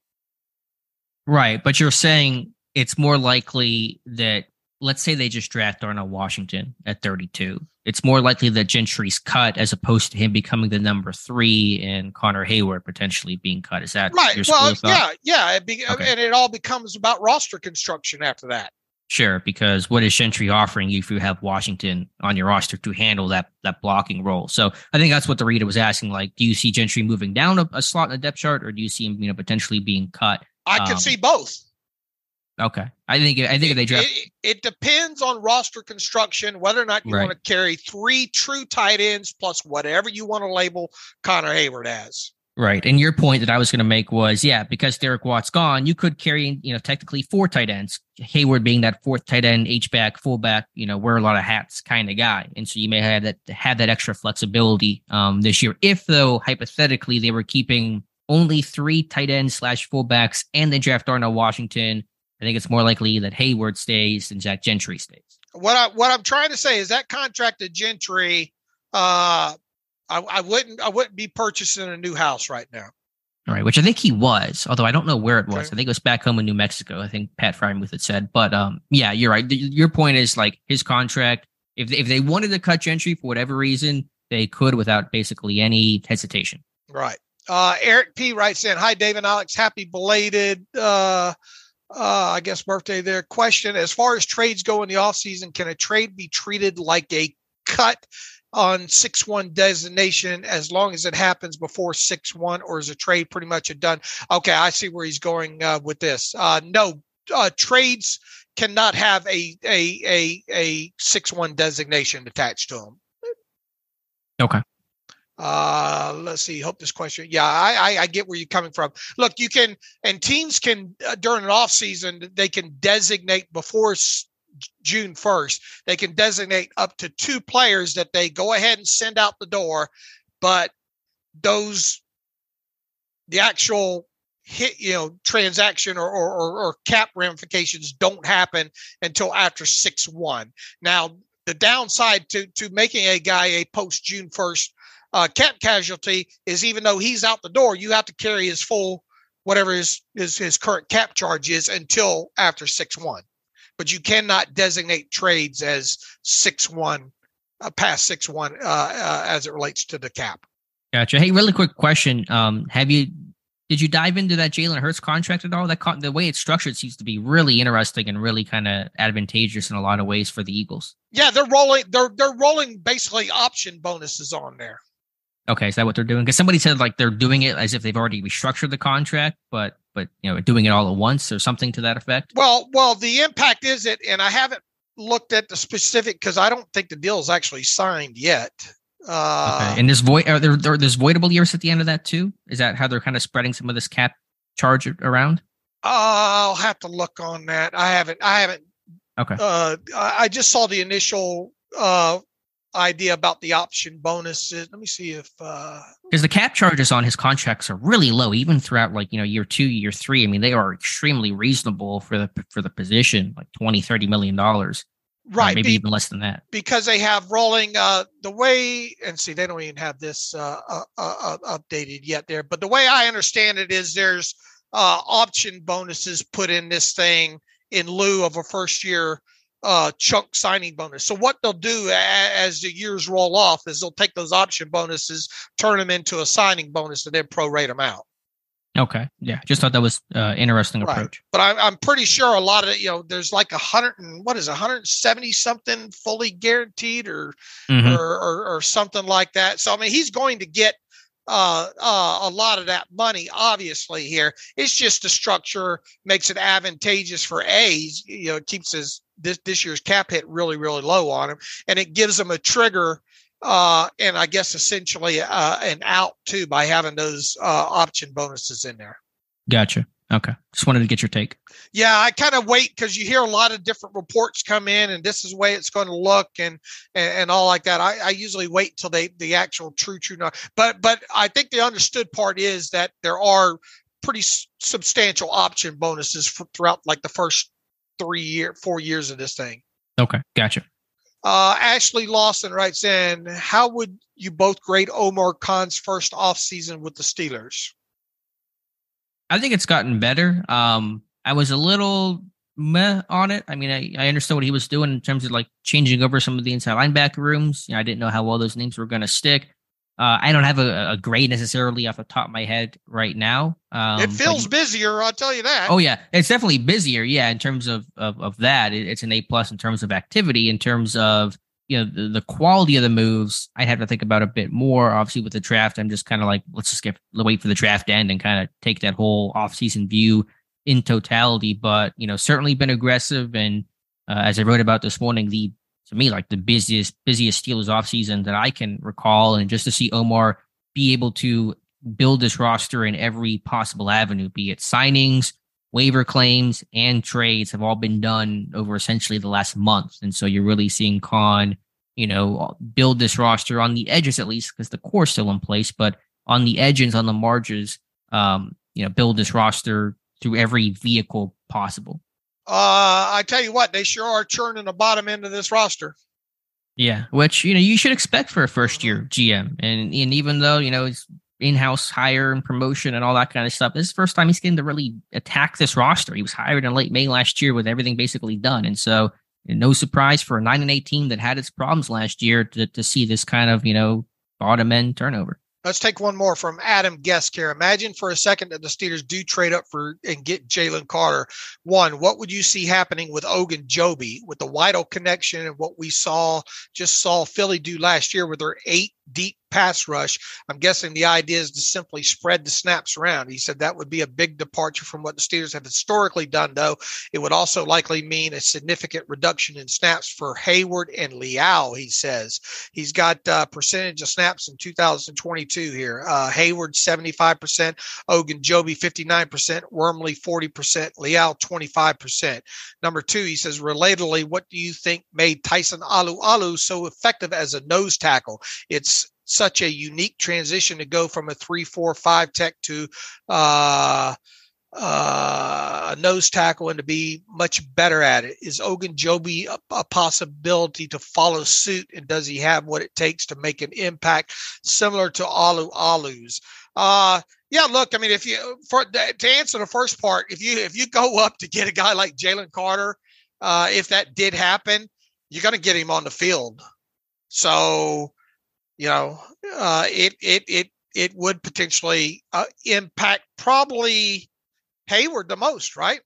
Right, but you're saying it's more likely that let's say they just draft Darnell Washington at 32 it's more likely that Gentry's cut as opposed to him becoming the number three and Connor Heyward potentially being cut. Is that right? well, yeah, yeah, it be, okay. and it all becomes about roster construction after that. Sure, because what is Gentry offering you if you have Washington on your roster to handle that that blocking role? So I think that's what the reader was asking. Like, do you see Gentry moving down a, a slot in the depth chart, or do you see him, you know, potentially being cut? I um, can see both. Okay, I think I think it, they draft. It, it, depends on roster construction whether or not you right. want to carry three true tight ends plus whatever you want to label Connor Heyward as. Right, and your point that I was going to make was, yeah, because Derek Watt's gone, you could carry, you know, technically four tight ends. Heyward being that fourth tight end, H back, fullback, you know, wear a lot of hats kind of guy, and so you may have that have that extra flexibility um, this year. If though hypothetically they were keeping only three tight ends slash fullbacks and they draft Darnell Washington I think it's more likely that Heyward stays and Jack Gentry stays. What I what I'm trying to say is that contract to Gentry, uh, I, I wouldn't I wouldn't be purchasing a new house right now. All right, which I think he was, although I don't know where it was. Okay. I think it was back home in New Mexico. I think Pat Freiermuth had said, but um, yeah, you're right. Your point is like his contract. If they, if they wanted to cut Gentry for whatever reason, they could without basically any hesitation. Right. Uh, Eric P writes in, "Hi, Dave and Alex. Happy belated uh, uh, I guess birthday there. Question As far as trades go in the off season, can a trade be treated like a cut on 6 1 designation as long as it happens before 6 1, or is a trade pretty much a done? Okay, I see where he's going uh, with this. Uh, no, uh, trades cannot have a a a a six one designation attached to them. Okay. Uh, let's see. Hope this question. Yeah, I, I, I get where you're coming from. Look, you can and teams can uh, during an off season they can designate before June 1st. They can designate up to two players that they go ahead and send out the door, but those the actual hit you know transaction or, or, or, cap ramifications don't happen until after 6-1 now the downside to to making a guy a post june 1st uh, cap casualty is even though he's out the door you have to carry his full whatever his his, his current cap charge is until after 6-1 but you cannot designate trades as 6-1 uh, past 6-1 uh, uh, as it relates to the cap Gotcha. Hey, really quick question. Um, have you did you dive into that Jalen Hurts contract at all? That con- the way it's structured seems to be really interesting and really kind of advantageous in a lot of ways for the Eagles. Yeah, they're rolling. They're they're rolling basically option bonuses on there. Okay, is that what they're doing? Because somebody said like they're doing it as if they've already restructured the contract, but but you know doing it all at once or something to that effect. Well, well, the impact is it, and I haven't looked at the specific because I don't think the deal is actually signed yet. Uh, okay, and this void are there, there there's voidable years at the end of that too? Is that how they're kind of spreading some of this cap charge around? I'll have to look on that. I haven't. I haven't. Okay. Uh, I I just saw the initial uh, idea about the option bonuses. Let me see if uh, because the cap charges on his contracts are really low, even throughout like you know year two, year three. I mean, they are extremely reasonable for the for the position, like 20, 30 million dollars. right Uh, maybe be- even less than that. because they have rolling uh the way and see they don't even have this uh, uh, uh uh, updated yet there but the way i understand it is there's uh option bonuses put in this thing in lieu of a first year uh chunk signing bonus so what they'll do a- as the years roll off is they'll take those option bonuses turn them into a signing bonus and then prorate them out Okay, yeah, just thought that was uh, interesting Right. approach. but I'm, I'm pretty sure a lot of it, you know, there's like a hundred and what is it, 170 something fully guaranteed or Mhm. or, or or something like that. So I mean, he's going to get uh, uh, a lot of that money. Obviously, here it's just the structure makes it advantageous for A. he's- You know, it keeps his this this year's cap hit really really low on him, and it gives him a trigger. Uh, and I guess essentially uh, an out too by having those uh, option bonuses in there. Gotcha. Okay, just wanted to get your take. Yeah, I kind of wait because you hear a lot of different reports come in, and this is the way it's going to look, and and, and all like that. I, I usually wait till they the actual true true. nu- But but I think the understood part is that there are pretty s- substantial option bonuses for, throughout like the first three year four years of this thing. Okay, gotcha. Uh, Ashley Lawson writes in, how would you both grade Omar Khan's first off season with the Steelers? I think it's gotten better. Um, I was a little meh on it. I mean, I, I understood what he was doing in terms of like changing over some of the inside linebacker rooms. You know, I didn't know how well those names were going to stick. Uh, I don't have a, a grade necessarily off the top of my head right now. Um, it feels you- busier, I'll tell you that. Oh yeah, it's definitely busier. Yeah, in terms of of, of that, it, it's an A plus in terms of activity. In terms of you know the, the quality of the moves, I'd have to think about a bit more. Obviously, with the draft, I'm just kind of like let's just wait for the draft end and kind of take that whole offseason view in totality. But you know, certainly been aggressive, and uh, as I wrote about this morning, the to me like the busiest busiest Steelers offseason that I can recall, and just to see Omar be able to build this roster in every possible avenue, be it signings, waiver claims, and trades have all been done over essentially the last month. And so you're really seeing Khan, you know, build this roster on the edges at least, because the core's still in place, but on the edges, on the margins, um, you know, build this roster through every vehicle possible. Uh, I tell you what, they sure are churning the bottom end of this roster. Yeah, which you know you should expect for a first year GM, and and even though you know it's in-house hire and promotion and all that kind of stuff, this is the first time he's getting to really attack this roster. He was hired in late May last year with everything basically done, and so no surprise for a nine and eight team that had its problems last year to to see this kind of you know bottom end turnover. Let's take one more from Adam Guest here. Imagine for a second that the Steelers do trade up for and get Jalen Carter. One, what would you see happening with Ogunjobi with the Weidl connection and what we saw just saw Philly do last year with their eight deep pass rush. I'm guessing the idea is to simply spread the snaps around. He said that would be a big departure from what the Steelers have historically done, though. It would also likely mean a significant reduction in snaps for Heyward and Leal, he says. He's got uh, percentage of snaps in 2022 here. Uh, Heyward, 75%, Ogunjobi, 59%, Wormley, 40%, Leal, 25%. Number two, he says, relatedly, what do you think made Tyson Alualu so effective as a nose tackle? It's such a unique transition to go from a three, four, five tech to uh, uh, a nose tackle and to be much better at it. Is Ogunjobi a, a possibility to follow suit? And does he have what it takes to make an impact similar to Alualu's? Uh, yeah, look, I mean, if you for to answer the first part, if you if you go up to get a guy like Jalen Carter, uh, if that did happen, you're going to get him on the field. So you know, uh, it it it it would potentially uh, impact probably Heyward the most, right?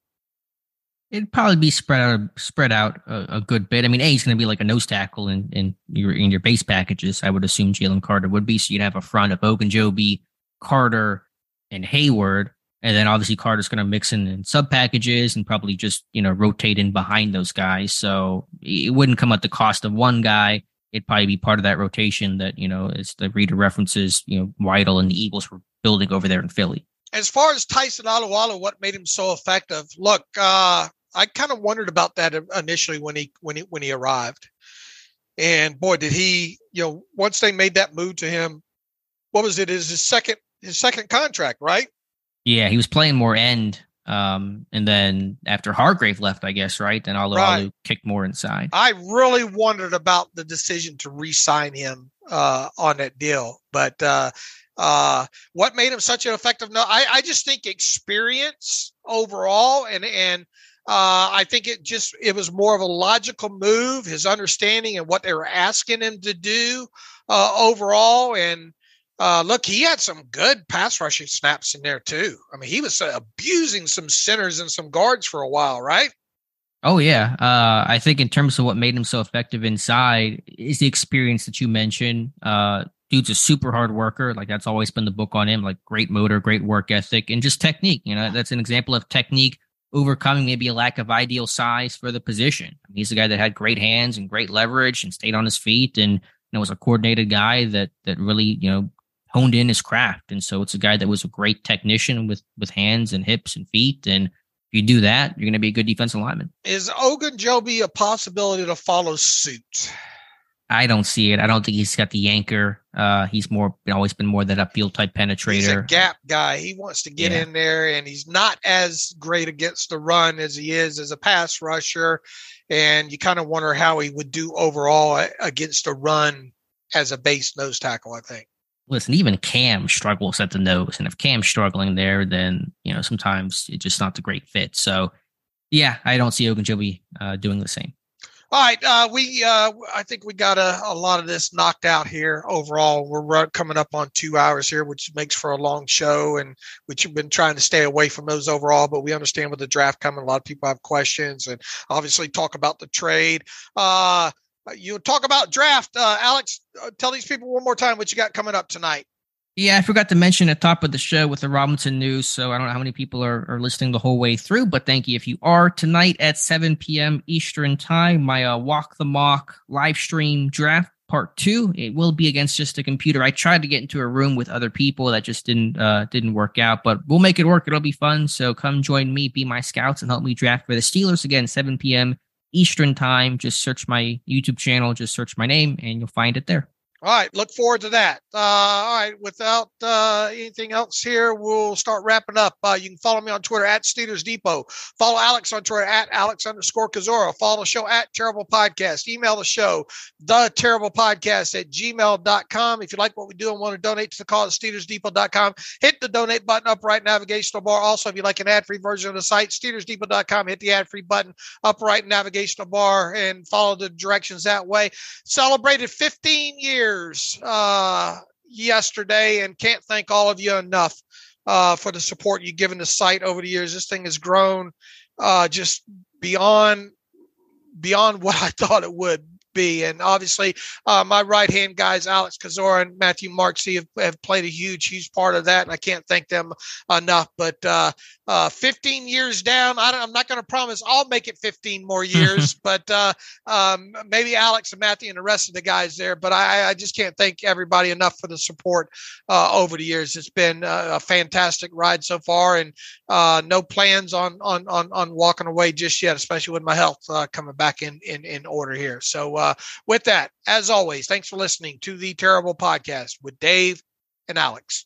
It'd probably be spread out spread out a, a good bit. I mean, A he's going to be like a nose tackle in, in your in your base packages. I would assume Jalen Carter would be. So you'd have a front of Ogunjobi, Carter, and Heyward, and then obviously Carter's going to mix in, in sub packages and probably just you know rotate in behind those guys. So it wouldn't come at the cost of one guy it'd probably be part of that rotation that you know as the reader references you know Weidl and the Eagles were building over there in Philly. As far as Tyson Alualu, what made him so effective? Look, uh, I kind of wondered about that initially when he when he when he arrived, and boy, did he you know once they made that move to him, what was it? Is his second his second contract, right? Yeah, he was playing more end um, and then after Hargrave left, I guess, right? Then Alu right. kicked more inside. I really wondered about the decision to re-sign him uh, on that deal, but uh, uh, what made him such an effective? No, I, I just think experience overall, and and uh, I think it just it was more of a logical move. His understanding and what they were asking him to do uh, overall, and uh, look, he had some good pass rushing snaps in there too. I mean, he was uh, abusing some centers and some guards for a while, right? Oh yeah, uh, I think in terms of what made him so effective inside is the experience that you mentioned. Uh, dude's a super hard worker. Like that's always been the book on him. Like great motor, great work ethic, and just technique. You know, that's an example of technique overcoming maybe a lack of ideal size for the position. I mean, he's a guy that had great hands and great leverage and stayed on his feet and you know, was a coordinated guy that that really you know honed in his craft. And so it's a guy that was a great technician with with hands and hips and feet. And if you do that, you're going to be a good defensive lineman. Is Ogunjobi a possibility to follow suit? I don't see it. I don't think he's got the anchor. Uh, he's more always been more that upfield type penetrator. He's a gap guy. He wants to get yeah. in there, and he's not as great against the run as he is as a pass rusher. And you kind of wonder how he would do overall against a run as a base nose tackle. I think listen, even Cam struggles at the nose. And if Cam's struggling there, then, you know, sometimes it's just not the great fit. So, yeah, I don't see Ogunjobi uh, doing the same. All right, uh, we uh, I think we got a, a lot of this knocked out here. Overall, we're coming up on two hours here, which makes for a long show, and which have been trying to stay away from those overall. But we understand with the draft coming, a lot of people have questions, and obviously talk about the trade. Uh, you talk about draft, uh, Alex. Uh, tell these people one more time what you got coming up tonight. Yeah, I forgot to mention at the top of the show with the Robinson news. So I don't know how many people are, are listening the whole way through, but thank you if you are. Tonight at 7 p.m. Eastern time, my uh, Walk the Mock live stream draft part two. It will be against just a computer. I tried to get into a room with other people that just didn't uh, didn't work out, but we'll make it work. It'll be fun. So come join me, be my scouts, and help me draft for the Steelers again, 7 p.m. Eastern time. Just search my YouTube channel, just search my name, and you'll find it there. All right, look forward to that. Uh, all right, without uh, anything else here, we'll start wrapping up. Uh, you can follow me on Twitter at Steelers Depot. Follow Alex on Twitter at Alex underscore Kozora. Follow the show at Terrible Podcast. Email the show, the Terrible Podcast at gmail.com. If you like what we do and want to donate to the cause, SteelersDepot.com. Hit the donate button upright navigational bar. Also, if you like an ad free version of the site, SteelersDepot.com. Hit the ad free button upright navigational bar and follow the directions that way. Celebrated 15 years years uh, yesterday, and can't thank all of you enough uh, for the support you've given the site over the years. This thing has grown uh, just beyond beyond what I thought it would. Be. And obviously, uh, my right hand guys, Alex Kozora and Matthew Marczi, have, have played a huge, huge part of that. And I can't thank them enough. But uh, uh, 15 years down, I am not going to promise I'll make it 15 more years, but uh, um, maybe Alex and Matthew and the rest of the guys there. But I, I just can't thank everybody enough for the support uh, over the years. It's been a, a fantastic ride so far, and uh, no plans on, on on on walking away just yet, especially with my health uh, coming back in in in order here. So uh, with that, as always, thanks for listening to the Terrible Podcast with Dave and Alex.